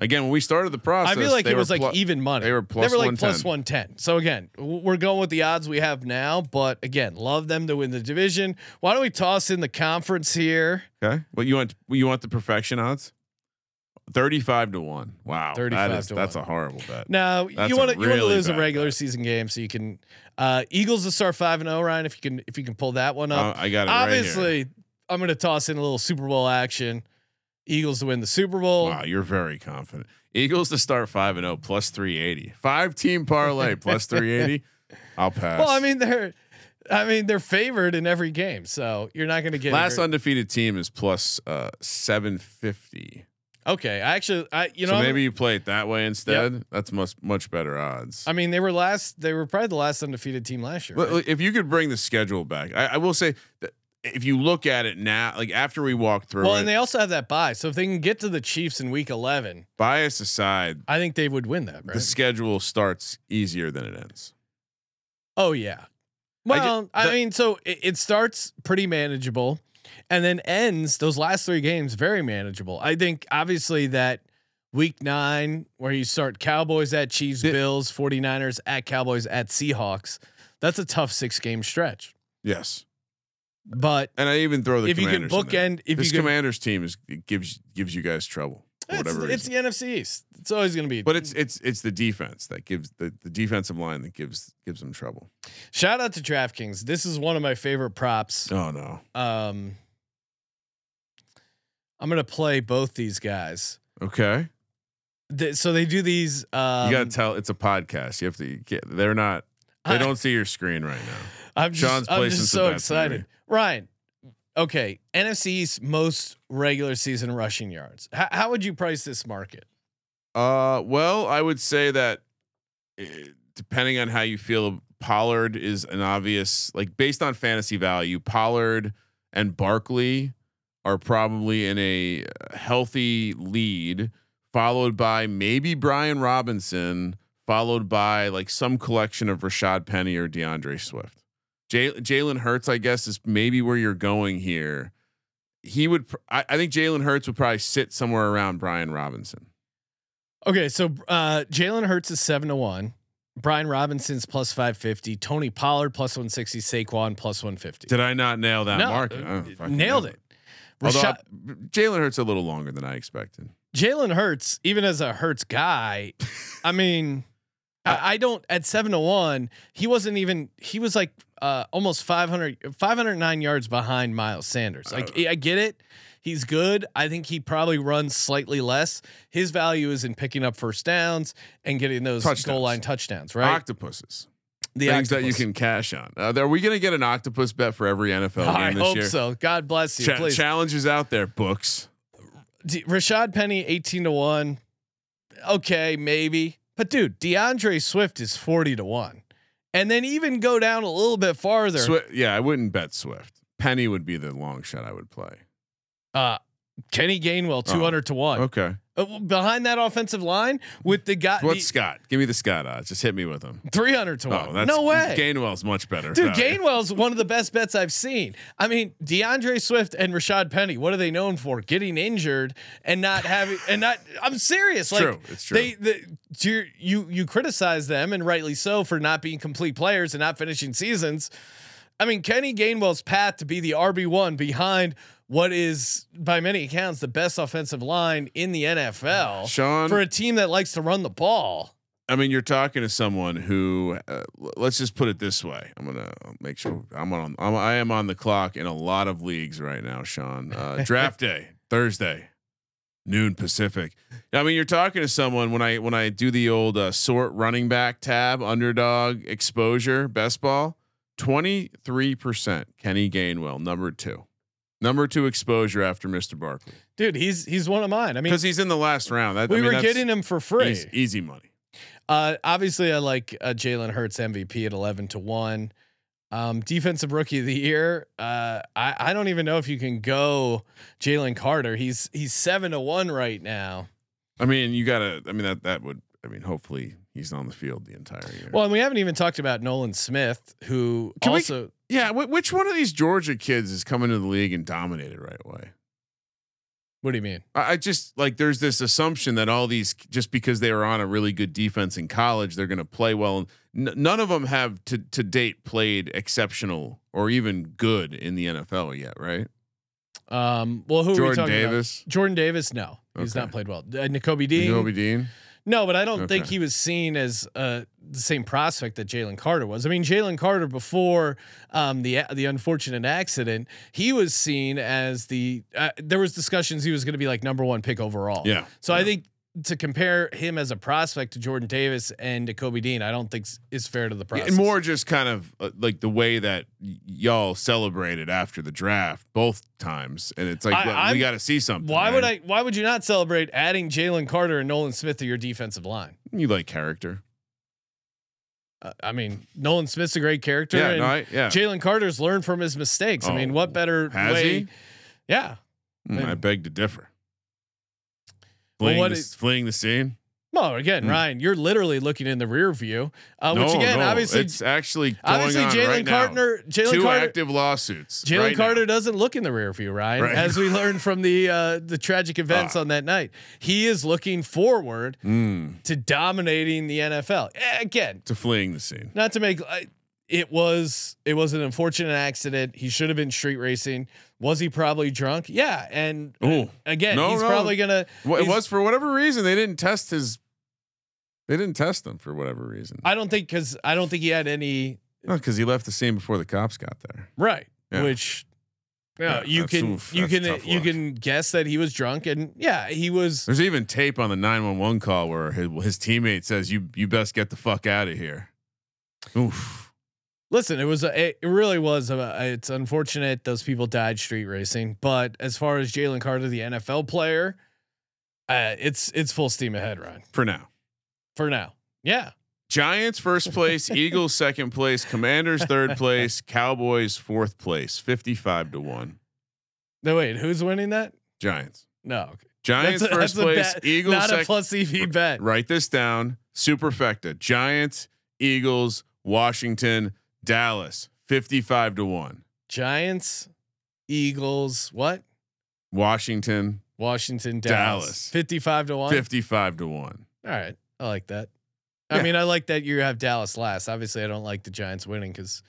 Again, when we started the process, I feel like they it was like even money. they were plus they were like plus 110. one ten. So again, we're going with the odds we have now. But again, love them to win the division. Why don't we toss in the conference here? Okay. What you want? You want the perfection odds? Thirty-five to one. Wow. 35 that is, to That's one. a horrible bet. Now That's you want to you want to really lose a regular bet. season game so you can uh, Eagles to start five and zero. Ryan, if you can if you can pull that one up. Uh, I got it. right here. Obviously, I'm going to toss in a little Super Bowl action. Eagles to win the Super Bowl. Wow, you're very confident. Eagles to start five and zero plus three eighty. Five team parlay plus three eighty. I'll pass. Well, I mean they're, I mean they're favored in every game, so you're not going to get last very- undefeated team is plus uh, seven fifty. Okay, I actually, I you know, So maybe you play it that way instead. That's much much better odds. I mean they were last. They were probably the last undefeated team last year. Look, right? If you could bring the schedule back, I, I will say that if you look at it now, like after we walk through Well, it, and they also have that buy, so if they can get to the Chiefs in Week 11, bias aside, I think they would win that. the schedule starts easier than it ends. oh yeah. I ju- Well, I, mean, so it, it starts pretty manageable, and then ends those last three games very manageable. I think obviously that week nine where you start Cowboys at Chiefs, Did- Bills, 49ers at Cowboys at Seahawks. That's a tough six game stretch. Yes, But and I even throw the if you can bookend, if this you can, Commanders team is it gives gives you guys trouble for it's, whatever it's the NFC East. It's always going to be. But it's it's it's the defense that gives the, the defensive line that gives gives them trouble. shout out to DraftKings. This is one of my favorite props. Oh no. Um, I'm going to play both these guys. Okay. Th- so they do these. Um, you got to tell it's a podcast. You have to get, they're not they don't see your screen right now. I'm just, Sean's I'm just so excited. maybe. Ryan, okay, NFC's most regular season rushing yards. How, how would you price this market? Uh, well, I would say that eh, depending on how you feel, Pollard is an obvious like based on fantasy value. Pollard and Barkley are probably in a uh, healthy lead, followed by maybe Brian Robinson, followed by like some collection of Rashaad Penny or D'Andre Swift. Jalen Hurts, I guess, is maybe where you're going here. He would, pr- I, I think Jalen Hurts would probably sit somewhere around Brian Robinson. Okay, so uh, Jalen Hurts is seven to one. Brian Robinson's plus five fifty. Tony Pollard plus one sixty. Saquon plus one fifty. Did I not nail that no, market? uh, Oh, nailed it. Rashaad, Jalen Hurts a little longer than I expected. Jalen Hurts, even as a Hurts guy, I mean, I, I don't at seven to one. He wasn't even. He was like uh, almost 500, 509 yards behind Miles Sanders. Like I get it. He's good. I think he probably runs slightly less. His value is in picking up first downs and getting those Touchdowns. goal line touchdowns. Right. Octopuses, the things that you can cash on. Uh, are we going to get an octopus bet for every NFL I game this hope year? so. God bless you. Cha- please. challenges out there, books. D- Rashaad Penny, 18 to 1. Okay, maybe. But dude, D'Andre Swift is 40 to 1. And then even go down a little bit farther. Swi- yeah, I wouldn't bet Swift. Penny would be the long shot I would play. Uh Kenny Gainwell 200 to 1. Okay. Uh, behind that offensive line with the guy What's the Scott? Give me the Scott odds. Just hit me with them. 300 to 1. Oh, that's no way. Gainwell's much better. Dude. Gainwell's one of the best bets I've seen. I mean, D'Andre Swift and Rashaad Penny, what are they known for? Getting injured and not having and not I'm serious. like true. It's true. they the you you you criticize them and rightly so for not being complete players and not finishing seasons. I mean, Kenny Gainwell's path to be the RB1 behind what is by many accounts the best offensive line in the NFL Sean, for a team that likes to run the ball. I mean, you're talking to someone who, uh, let's just put it this way. I'm gonna make sure I'm on. I'm, I am on the clock in a lot of leagues right now, Sean. Uh, draft day Thursday, noon Pacific. I mean, you're talking to someone when I when I do the old uh, sort running back tab, underdog exposure, best ball, twenty three percent. Kenny Gainwell, number two, number two exposure after Mr. Barkley Dude, he's he's one of mine. I mean, because he's in the last round. That, we I mean, were getting him for free. easy, easy money. Uh, obviously, I like uh, Jalen Hurts MVP at eleven to one. Um, defensive rookie of the year. Uh, I I don't even know if you can go Jalen Carter. He's he's seven to one right now. I mean, you gotta. I mean, that that would. I mean, hopefully he's on the field the entire year. Well, and we haven't even talked about Nolan Smith, who Can we- also yeah. Wh- which one of these Georgia kids is coming to the league and dominated right away? what do you mean? I, I just like there's this assumption that all these just because they were on a really good defense in college, they're going to play well. N- none of them have to to date played exceptional or even good in the NFL yet, right? Um, well, who are we Jordan talking Davis, about? Jordan Davis. No, he's Okay. not played well. Uh, Dean. Kobe Dean. No, but I don't think he was seen as uh, the same prospect that Jalen Carter was. I mean, Jalen Carter before um, the the unfortunate accident, he was seen as the. Uh, there was discussions he was going to be like number one pick overall. Yeah. So I think to compare him as a prospect to Jordan Davis and to Kobe Dean, I don't think is fair to the process. and more just kind of uh, like the way that y- y'all celebrated after the draft both times, and it's like I- well, we got to see something. Why would? I? Why would you not celebrate adding Jalen Carter and Nolan Smith to your defensive line? You like character? Uh, I mean, Nolan Smith's a great character, Yeah, and no, I, yeah. Jalen Carter's learned from his mistakes. I mean, Oh, what better has way? he? Yeah. Mm, I beg to differ. Well, Fleeing, what the, is- fleeing the scene. Well, again, Hmm. Ryan, you're literally looking in the rear view, uh, which again, no, obviously, it's actually going obviously Jalen right. Carter, Jalen Two Carter, active lawsuits. Jalen right now. Carter doesn't look in the rear view, Ryan, Right. as we learned from the uh, the tragic events Ah. on that night. He is looking forward Mm, to dominating the NFL. Again, to fleeing the scene. not to make it was it was an unfortunate accident. He should have been street racing. Was he probably drunk? Yeah, and uh, Ooh. again, No, he's no. probably gonna. Well, it was for whatever reason they didn't test his. They didn't test him for whatever reason. I don't think because I don't think he had any No, because he left the scene before the cops got there. right, Yeah. which. Yeah, Yeah, you can oof, you can you can guess that he was drunk and yeah he was There's even tape on the 911 call where his, his teammate says, "You you best get the fuck out of here." Oof. Listen it was a, it really was a, it's unfortunate those people died street racing but as far as Jalen Carter the NFL player uh, it's it's full steam ahead Ryan For now. for now yeah Giants first place, Eagles second place, Commanders third place, Cowboys fourth place, 55 to 1. no wait who's winning that Giants. no okay. Giants a- first place, bet, Eagles not a second. plus EV bet Write this down. Superfecta. Giants, Eagles, Washington, Dallas. 55 to 1. Giants, Eagles, what? Washington, Washington, Dallas. Dallas. 55 to 1. 55 to 1. All right. I like that. I Yeah. mean, I like that you have Dallas last. Obviously, I don't like the Giants winning because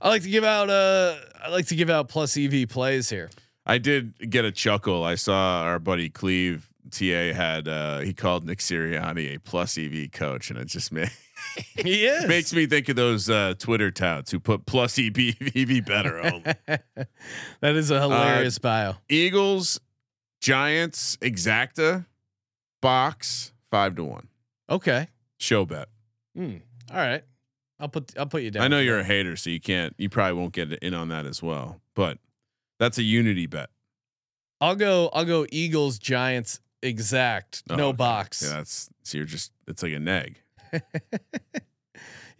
I like to give out uh I like to give out plus EV plays here. I did get a chuckle. I saw our buddy Cleve TA had uh he called Nick Sirianni a plus EV coach and it just ma- He is. makes me think of those uh Twitter touts who put plus EV better on. that is a hilarious bio. Eagles, Giants, exacta, box, 5 to 1. Okay. Show bet. Hmm. All right. I'll put I'll put you down. I know you're a hater, so you can't. You probably won't get in on that as well. But that's a unity bet. I'll go I'll go Eagles Giants exact. Oh, no okay. box. Yeah, that's so you're just. It's like a neg.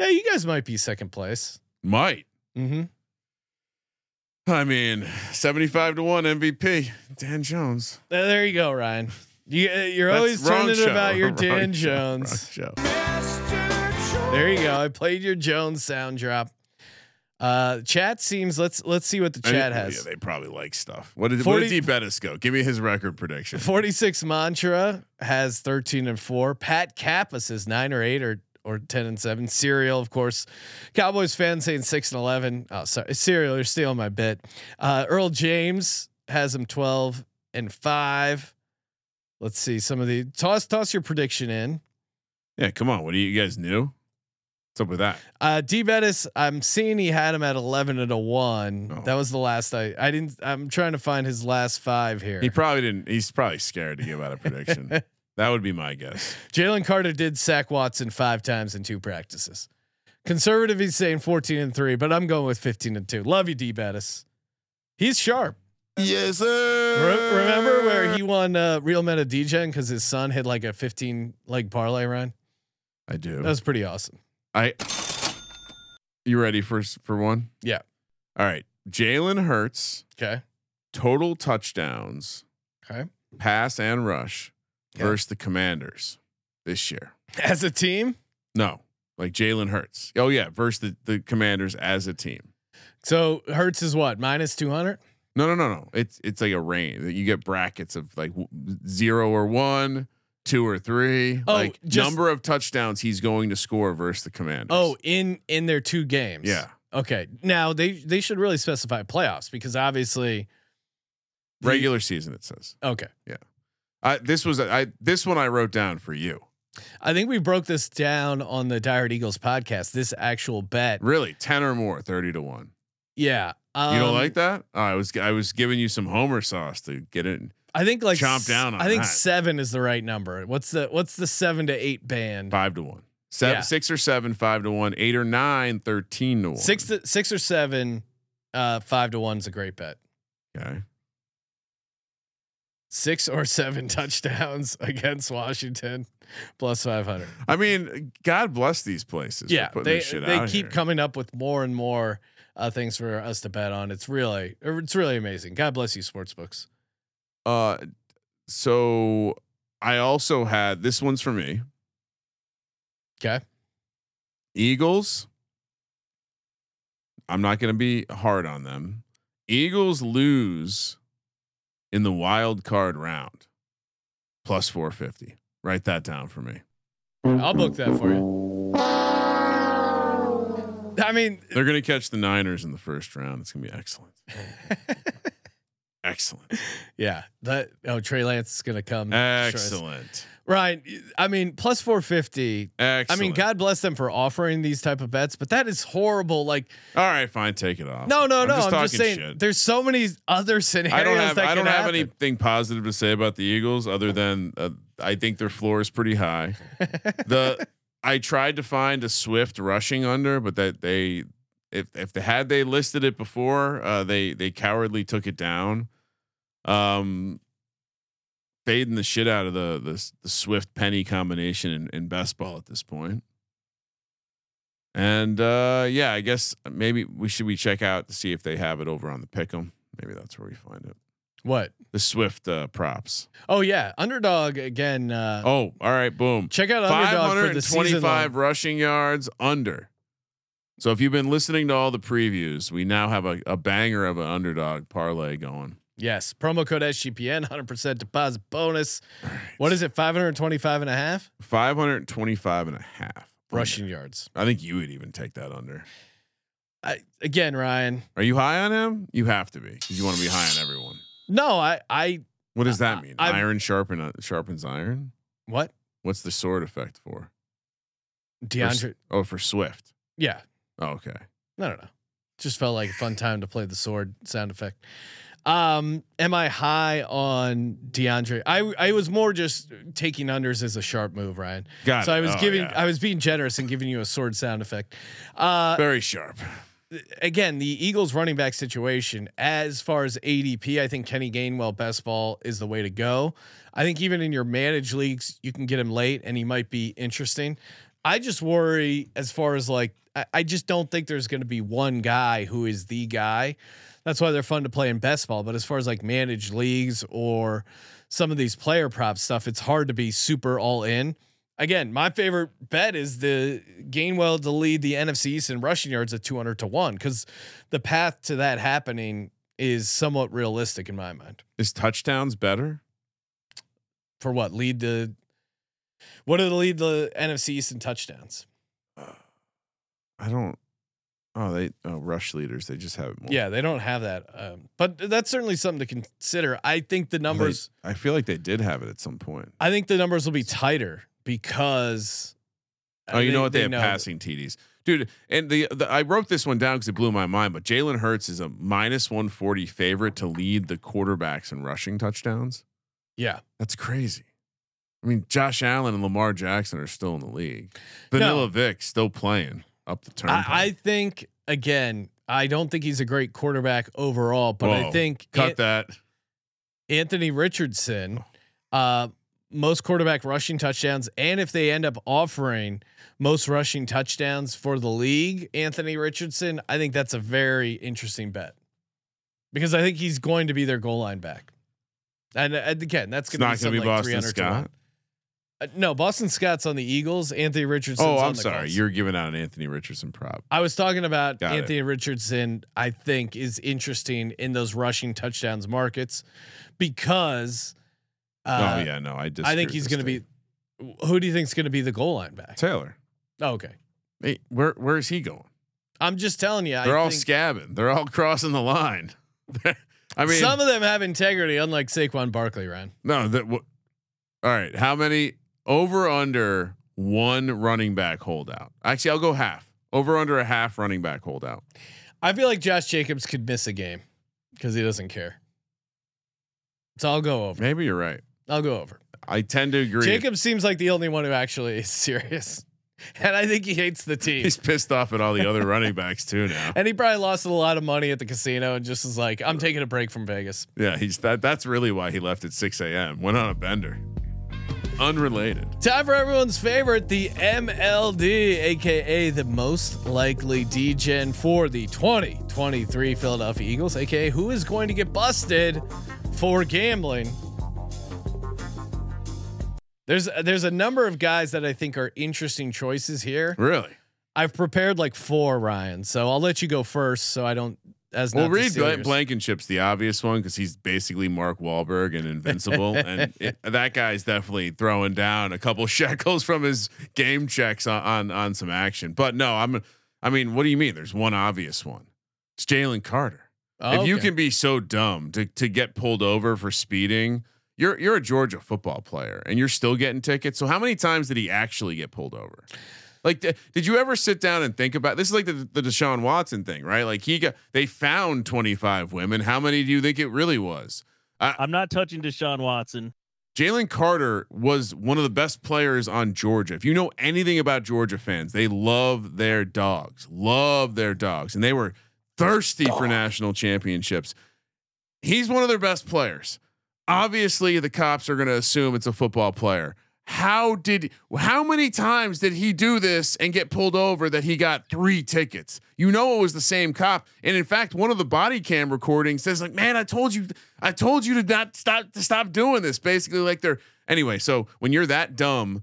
Yeah, you guys might be second place. Might. Mm-hmm. I mean, seventy-five to one MVP. Dan Jones. There you go, Ryan. You, uh, you're That's always turning show. about your Wrong Dan show. Jones. show. There you go. I played your Jones sound drop. Uh, chat seems. Let's let's see what the chat has. Yeah, they probably like stuff. What did, what 40 did D Bettis go? Give me his record prediction. 46 Mantra has 13 and 4. Pat Kappa says 9 or 8 or or 10 and 7. Serial, of course. Cowboys fans saying 6 and 11. Oh, sorry. Serial, you're stealing my bit. Uh, Earl James has him 12 and 5. Let's see some of the toss toss your prediction in. Yeah, come on. What do you, you guys new? What's up with that? Uh D Bettis, I'm seeing he had him at 11 and a 1. Oh. That was the last I I didn't I'm trying to find his last 5 here. He probably didn't. He's probably scared to give out a prediction. that would be my guess. Jalen Carter did sack Watson five times in two practices. Conservative, he's saying 14 and three, but I'm going with 15 and two. Love you, D Bettis. He's sharp. Yes, Re- sir. remember where he won uh, Real Meta DJ because his son hit like a 15 leg parlay run? I do. That was pretty awesome. I. You ready for for one? Yeah. All right. Jalen Hurts Okay. total touchdowns, Okay. pass and rush Okay. versus the Commanders this year. As a team, No, like Jalen Hurts. Oh yeah, versus the the Commanders as a team. so Hurts is what minus 200. No, no, no, no. It's it's like a range. You get brackets of like w- zero or one, two or three. Oh, like just- number of touchdowns he's going to score versus the Commanders. Oh, in in their two games. yeah. Okay. Now they they should really specify playoffs because obviously the- Regular season, it says. Okay. Yeah. I this was I this one I wrote down for you. I think we broke this down on the Diehard Eagles podcast. This actual bet, Really, ten or more, thirty to one. yeah. Um, You don't like that? Oh, I was I was giving you some Homer sauce to get it. I think like Chomp down on I think that. seven is the right number. What's the what's the seven to eight band? Five to one. Seven, Yeah. six or seven, five to one, eight or nine, 13 to one. Six to six or seven, uh, five to one is a great bet. Okay. Six or seven touchdowns against Washington, plus five hundred. I mean, God bless these places. Yeah, they they keep here. coming up with more and more uh, things for us to bet on. It's really it's really amazing. God bless you, sports books. Uh, so I also had this one's for me. Okay. Eagles. I'm not going to be hard on them. Eagles lose in the wild card round. Plus 450. Write that down for me. I'll book that for you. I mean, They're going to catch the Niners in the first round. It's going to be excellent. Excellent. yeah, that oh Trey Lance is gonna come. Excellent. Ryan. I mean, plus four fifty. Excellent. I mean, God bless them for offering these type of bets, but that is horrible. Like, All right, fine. Take it off. no, no, I'm no. just I'm just saying, shit. there's so many other scenarios I don't have that I don't have happen. anything positive to say about the Eagles other than uh, I think their floor is pretty high. the I tried to find a Swift rushing under, but that they if if they had they listed it before, uh, they they cowardly took it down. Um, fading the shit out of the the, the Swift Penny combination in, in best ball at this point. And uh, yeah, I guess maybe we should we check out to see if they have it over on the pick'em. Maybe that's where we find it. what? The Swift uh, props. Oh yeah, underdog again. Uh, Oh, all right, boom. check out underdog for the twenty-five rushing yards under. So if you've been listening to all the previews, we now have a, a banger of an underdog parlay going. Yes. Promo code SGPN, 100% deposit bonus. What is it? 525 and a half 525 and a half rushing yards. I think you would even take that under. I, again, Ryan. Are you high on him? You have to be because you want to be high on everyone. No, I, I, What does I- that mean? I'm- iron sharpen uh, sharpens iron. what? What's the sword effect for? For D'Andre. oh, for Swift. Yeah. Oh, okay. I don't know. Just felt like a fun time to play the sword sound effect. Um, am I high on D'Andre? I I was more just taking unders as a sharp move, Ryan. Got so it. I was Oh, giving, yeah. I was being generous and giving you a sword sound effect. Uh, very sharp. again, the Eagles running back situation, as far as ADP, I think Kenny Gainwell best ball is the way to go. I think even in your managed leagues, you can get him late and he might be interesting. I just worry as far as like, I, I just don't think there's going to be one guy who is the guy. That's why they're fun to play in best ball. But as far as like managed leagues or some of these player prop stuff, it's hard to be super all in. Again, my favorite bet is the Gainwell to lead the NFC East in rushing yards at 200 to 1 because the path to that happening is somewhat realistic in my mind. Is touchdowns better? For what? Lead the what did lead the NFC East in touchdowns? I don't. Oh, they oh, rush leaders. They just have it more. Yeah, they don't have that. Um, but that's certainly something to consider. I think the Well, they- numbers I feel like they did have it at some point. I think the numbers will be tighter because Oh, you know what? They, have know- passing TDs, dude. And the, the I wrote this one down because it blew my mind. But Jalen Hurts is a minus one forty favorite to lead the quarterbacks in rushing touchdowns. Yeah. That's crazy. I mean, Josh Allen and Lamar Jackson are still in the league. Vanilla Vic still playing up the turn. I, I think again, I don't think he's a great quarterback overall, but I think cut An- that. Anthony Richardson, uh, most quarterback rushing touchdowns, and if they end up offering most rushing touchdowns for the league, Anthony Richardson, I think that's a very interesting bet because I think he's going to be their goal line back. And, and again, that's going not to going be, to be like Boston 300 to. Scott. Uh, no, Boston Scott's on the Eagles. Anthony Richardson. Oh, I'm sorry. Colts. You're giving out an Anthony Richardson prop. I was talking about Got it. Anthony Richardson. I think is interesting in those rushing touchdowns markets because. Uh, oh yeah, no, I just. I think he's going to be. Who do you think is going to be the goal line back? Taylor. Oh, okay, Hey, where where is he going? I'm just telling you. They're I all scabbing. They're all crossing the line. I mean, some of them have integrity, unlike Saquon Barkley. Ryan, no. That. W- all right. How many over under one running back holdout? Actually, I'll go half. Over under a half running back holdout. I feel like Josh Jacobs could miss a game because he doesn't care. So I'll go over. Maybe you're right. I'll go over. I tend to agree. Jacob seems like the only one who actually is serious, and I think he hates the team. He's pissed off at all the other running backs too now. And he probably lost a lot of money at the casino and just was like, I'm taking a break from Vegas. Yeah, he's that. That's really why he left at 6 a.m. Went on a bender. Unrelated. Time for everyone's favorite, the MLD, aka the most likely Degen for the 2023 Philadelphia Eagles, aka who is going to get busted for gambling. There's there's a number of guys that I think are interesting choices here. Really? I've prepared like four, Ryan. So I'll let you go first, so I don't as Well, Reed steal Bla- yours. Blankenship's the obvious one because he's basically Mark Wahlberg and invincible, and it, that guy's definitely throwing down a couple shekels from his game checks on, on on some action. But no, I'm. I mean, what do you mean? There's one obvious one. It's Jalen Carter. Oh, if you okay. can be so dumb to to get pulled over for speeding, you're you're a Georgia football player and you're still getting tickets. So how many times did he actually get pulled over? Like, th- did you ever sit down and think about this? Is like the, the Deshaun Watson thing, right? Like he got they found 25 women. How many do you think it really was? I'm not touching Deshaun Watson. Jalen Carter was one of the best players on Georgia. If you know anything about Georgia fans, they love their dogs, love their dogs, and they were thirsty for oh. national championships. He's one of their best players. Obviously, the cops are going to assume it's a football player. How did how many times did he do this and get pulled over that he got three tickets? You know it was the same cop. And in fact, one of the body cam recordings says like, "Man, I told you I told you to not stop to stop doing this." Basically like they're anyway, so when you're that dumb,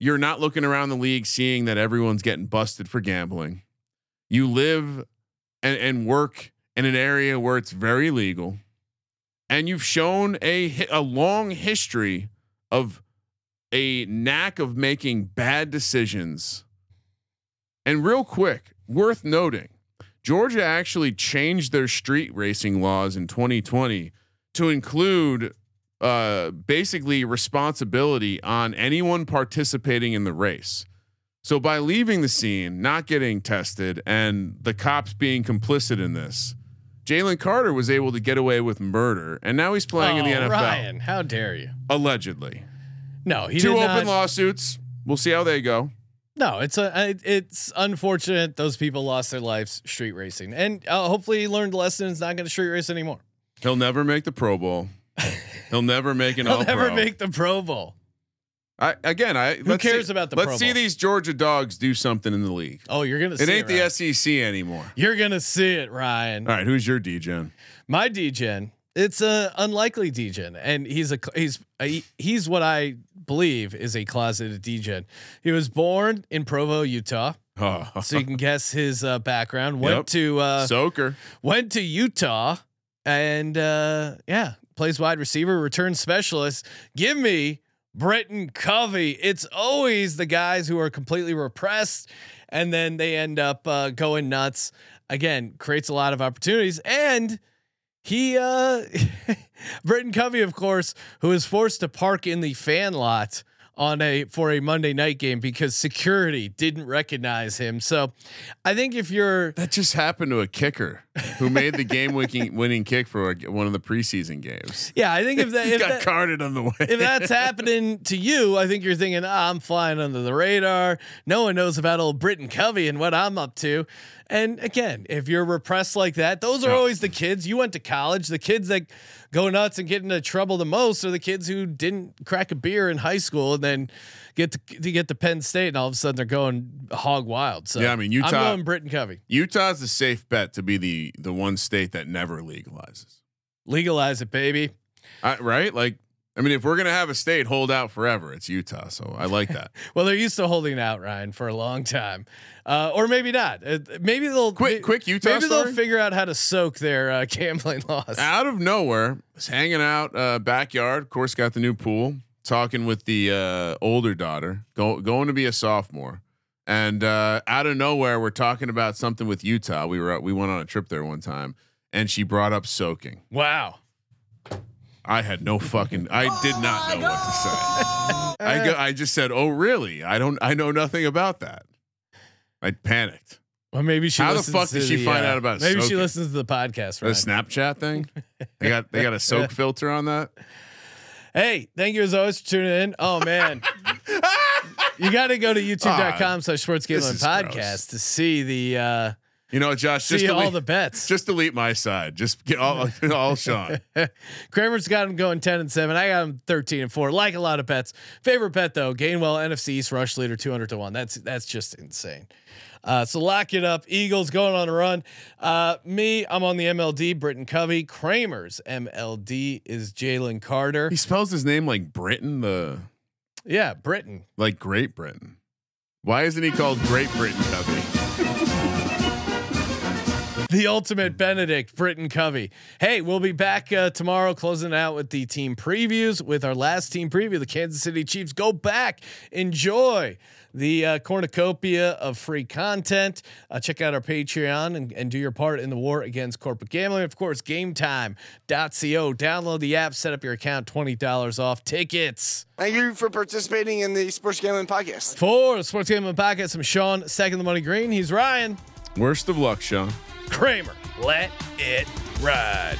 you're not looking around the league seeing that everyone's getting busted for gambling. You live and, and work in an area where it's very legal, and you've shown a a long history of a knack of making bad decisions. And real quick, worth noting, Georgia actually changed their street racing laws in 2020 to include uh, basically responsibility on anyone participating in the race. So by leaving the scene, not getting tested, and the cops being complicit in this, Jalen Carter was able to get away with murder, and now he's playing in the Oh, NFL Ryan, how dare you? allegedly. No, he Two open not. lawsuits. We'll see how they go. No, it's a it's unfortunate those people lost their lives street racing, and uh, hopefully he learned a lesson. It's not going to street race anymore. He'll never make the Pro Bowl. He'll never make an He'll never Pro. make the Pro Bowl. I, again, I Who cares about the Let's Pro see Bowl? these Georgia dogs do something in the league. Oh, you're gonna. See it see ain't Ryan. the SEC anymore. You're gonna see it, Ryan. All right, who's your Degen? My Degen. It's a unlikely Degen, and he's a he's a, he's what I believe is a closeted Degen. He was born in Provo, Utah, Oh, so you can guess his uh, background. Went Yep. to uh, Soaker. went to Utah, and uh, yeah, plays wide receiver, return specialist. Give me Britton Covey. It's always the guys who are completely repressed, and then they end up uh, going nuts. Again, creates a lot of opportunities, and he, uh, Britton Covey, of course, who was forced to park in the fan lot on a for a Monday night game because security didn't recognize him. So, I think if you're That just happened to a kicker who made the game winning winning kick for a, one of the preseason games. yeah, I think if that if got that, carded on the way. if that's happening to you, I think you're thinking, ah, I'm flying under the radar. No one knows about old Britton Covey and what I'm up to. And again, if you're repressed like that, those are No. always the kids. You went to college. The kids that go nuts and get into trouble the most are the kids who didn't crack a beer in high school and then get to, to get to Penn State and all of a sudden they're going hog wild. So Yeah, I mean, I'm Utah- going Britton Covey. Utah's a safe bet to be the the one state that never legalizes. Legalize it, baby. I, right? Like, I mean, if we're gonna have a state hold out forever, it's Utah. So I like that. Well, they're used to holding out, Ryan, for a long time, uh, or maybe not. Uh, maybe they'll Quick- may- quick Utah Maybe story? they'll figure out how to soak their uh, gambling laws. Out of nowhere, was hanging out uh, backyard. Of course, got the new pool. Talking with the uh, older daughter, go, going to be a sophomore, and uh, out of nowhere, we're talking about something with Utah. We were we went on a trip there one time, and she brought up soaking. Wow. I had no fucking. I did not know what to say. I go, I just said, "Oh, really? I don't. I know nothing about that." I panicked. Well, maybe she. How the fuck to did she the, find uh, out about Maybe she listens to the podcast. Right? The Snapchat thing. They got they got a soak filter on that. Hey, thank you as always for tuning in. Oh man, you got to go to youtube.com slash sports gambling podcast gross. to see the uh, You know, Josh. Just see all the bets. just delete my side. Just get all all Sean. Kramer's got him going 10 and 7. I got him 13 and 4. Like a lot of bets. Favorite bet though, Gainwell NFC East rush leader 200 to 1. That's that's just insane. Uh, so lock it up. Eagles going on a run. Uh, me, I'm on the MLD. Britton Covey. Kramer's MLD is Jalen Carter. He spells his name like Britain, the Yeah, Britain. like Great Britain. Why isn't he called Great Britain Covey? The ultimate Benedict, Britton Covey. Hey, we'll be back uh, tomorrow, closing out with the team previews with our last team preview, the Kansas City Chiefs. Go back, enjoy the uh, cornucopia of free content. Uh, check out our Patreon and, and do your part in the war against corporate gambling. Of course, gametime.co. Download the app, set up your account, $20 off tickets. Thank you for participating in the Sports Gambling Podcast. For the Sports Gambling Podcast, I'm Sean, second the money green. He's Ryan Worst of luck, Sean. Kramer. Let it ride.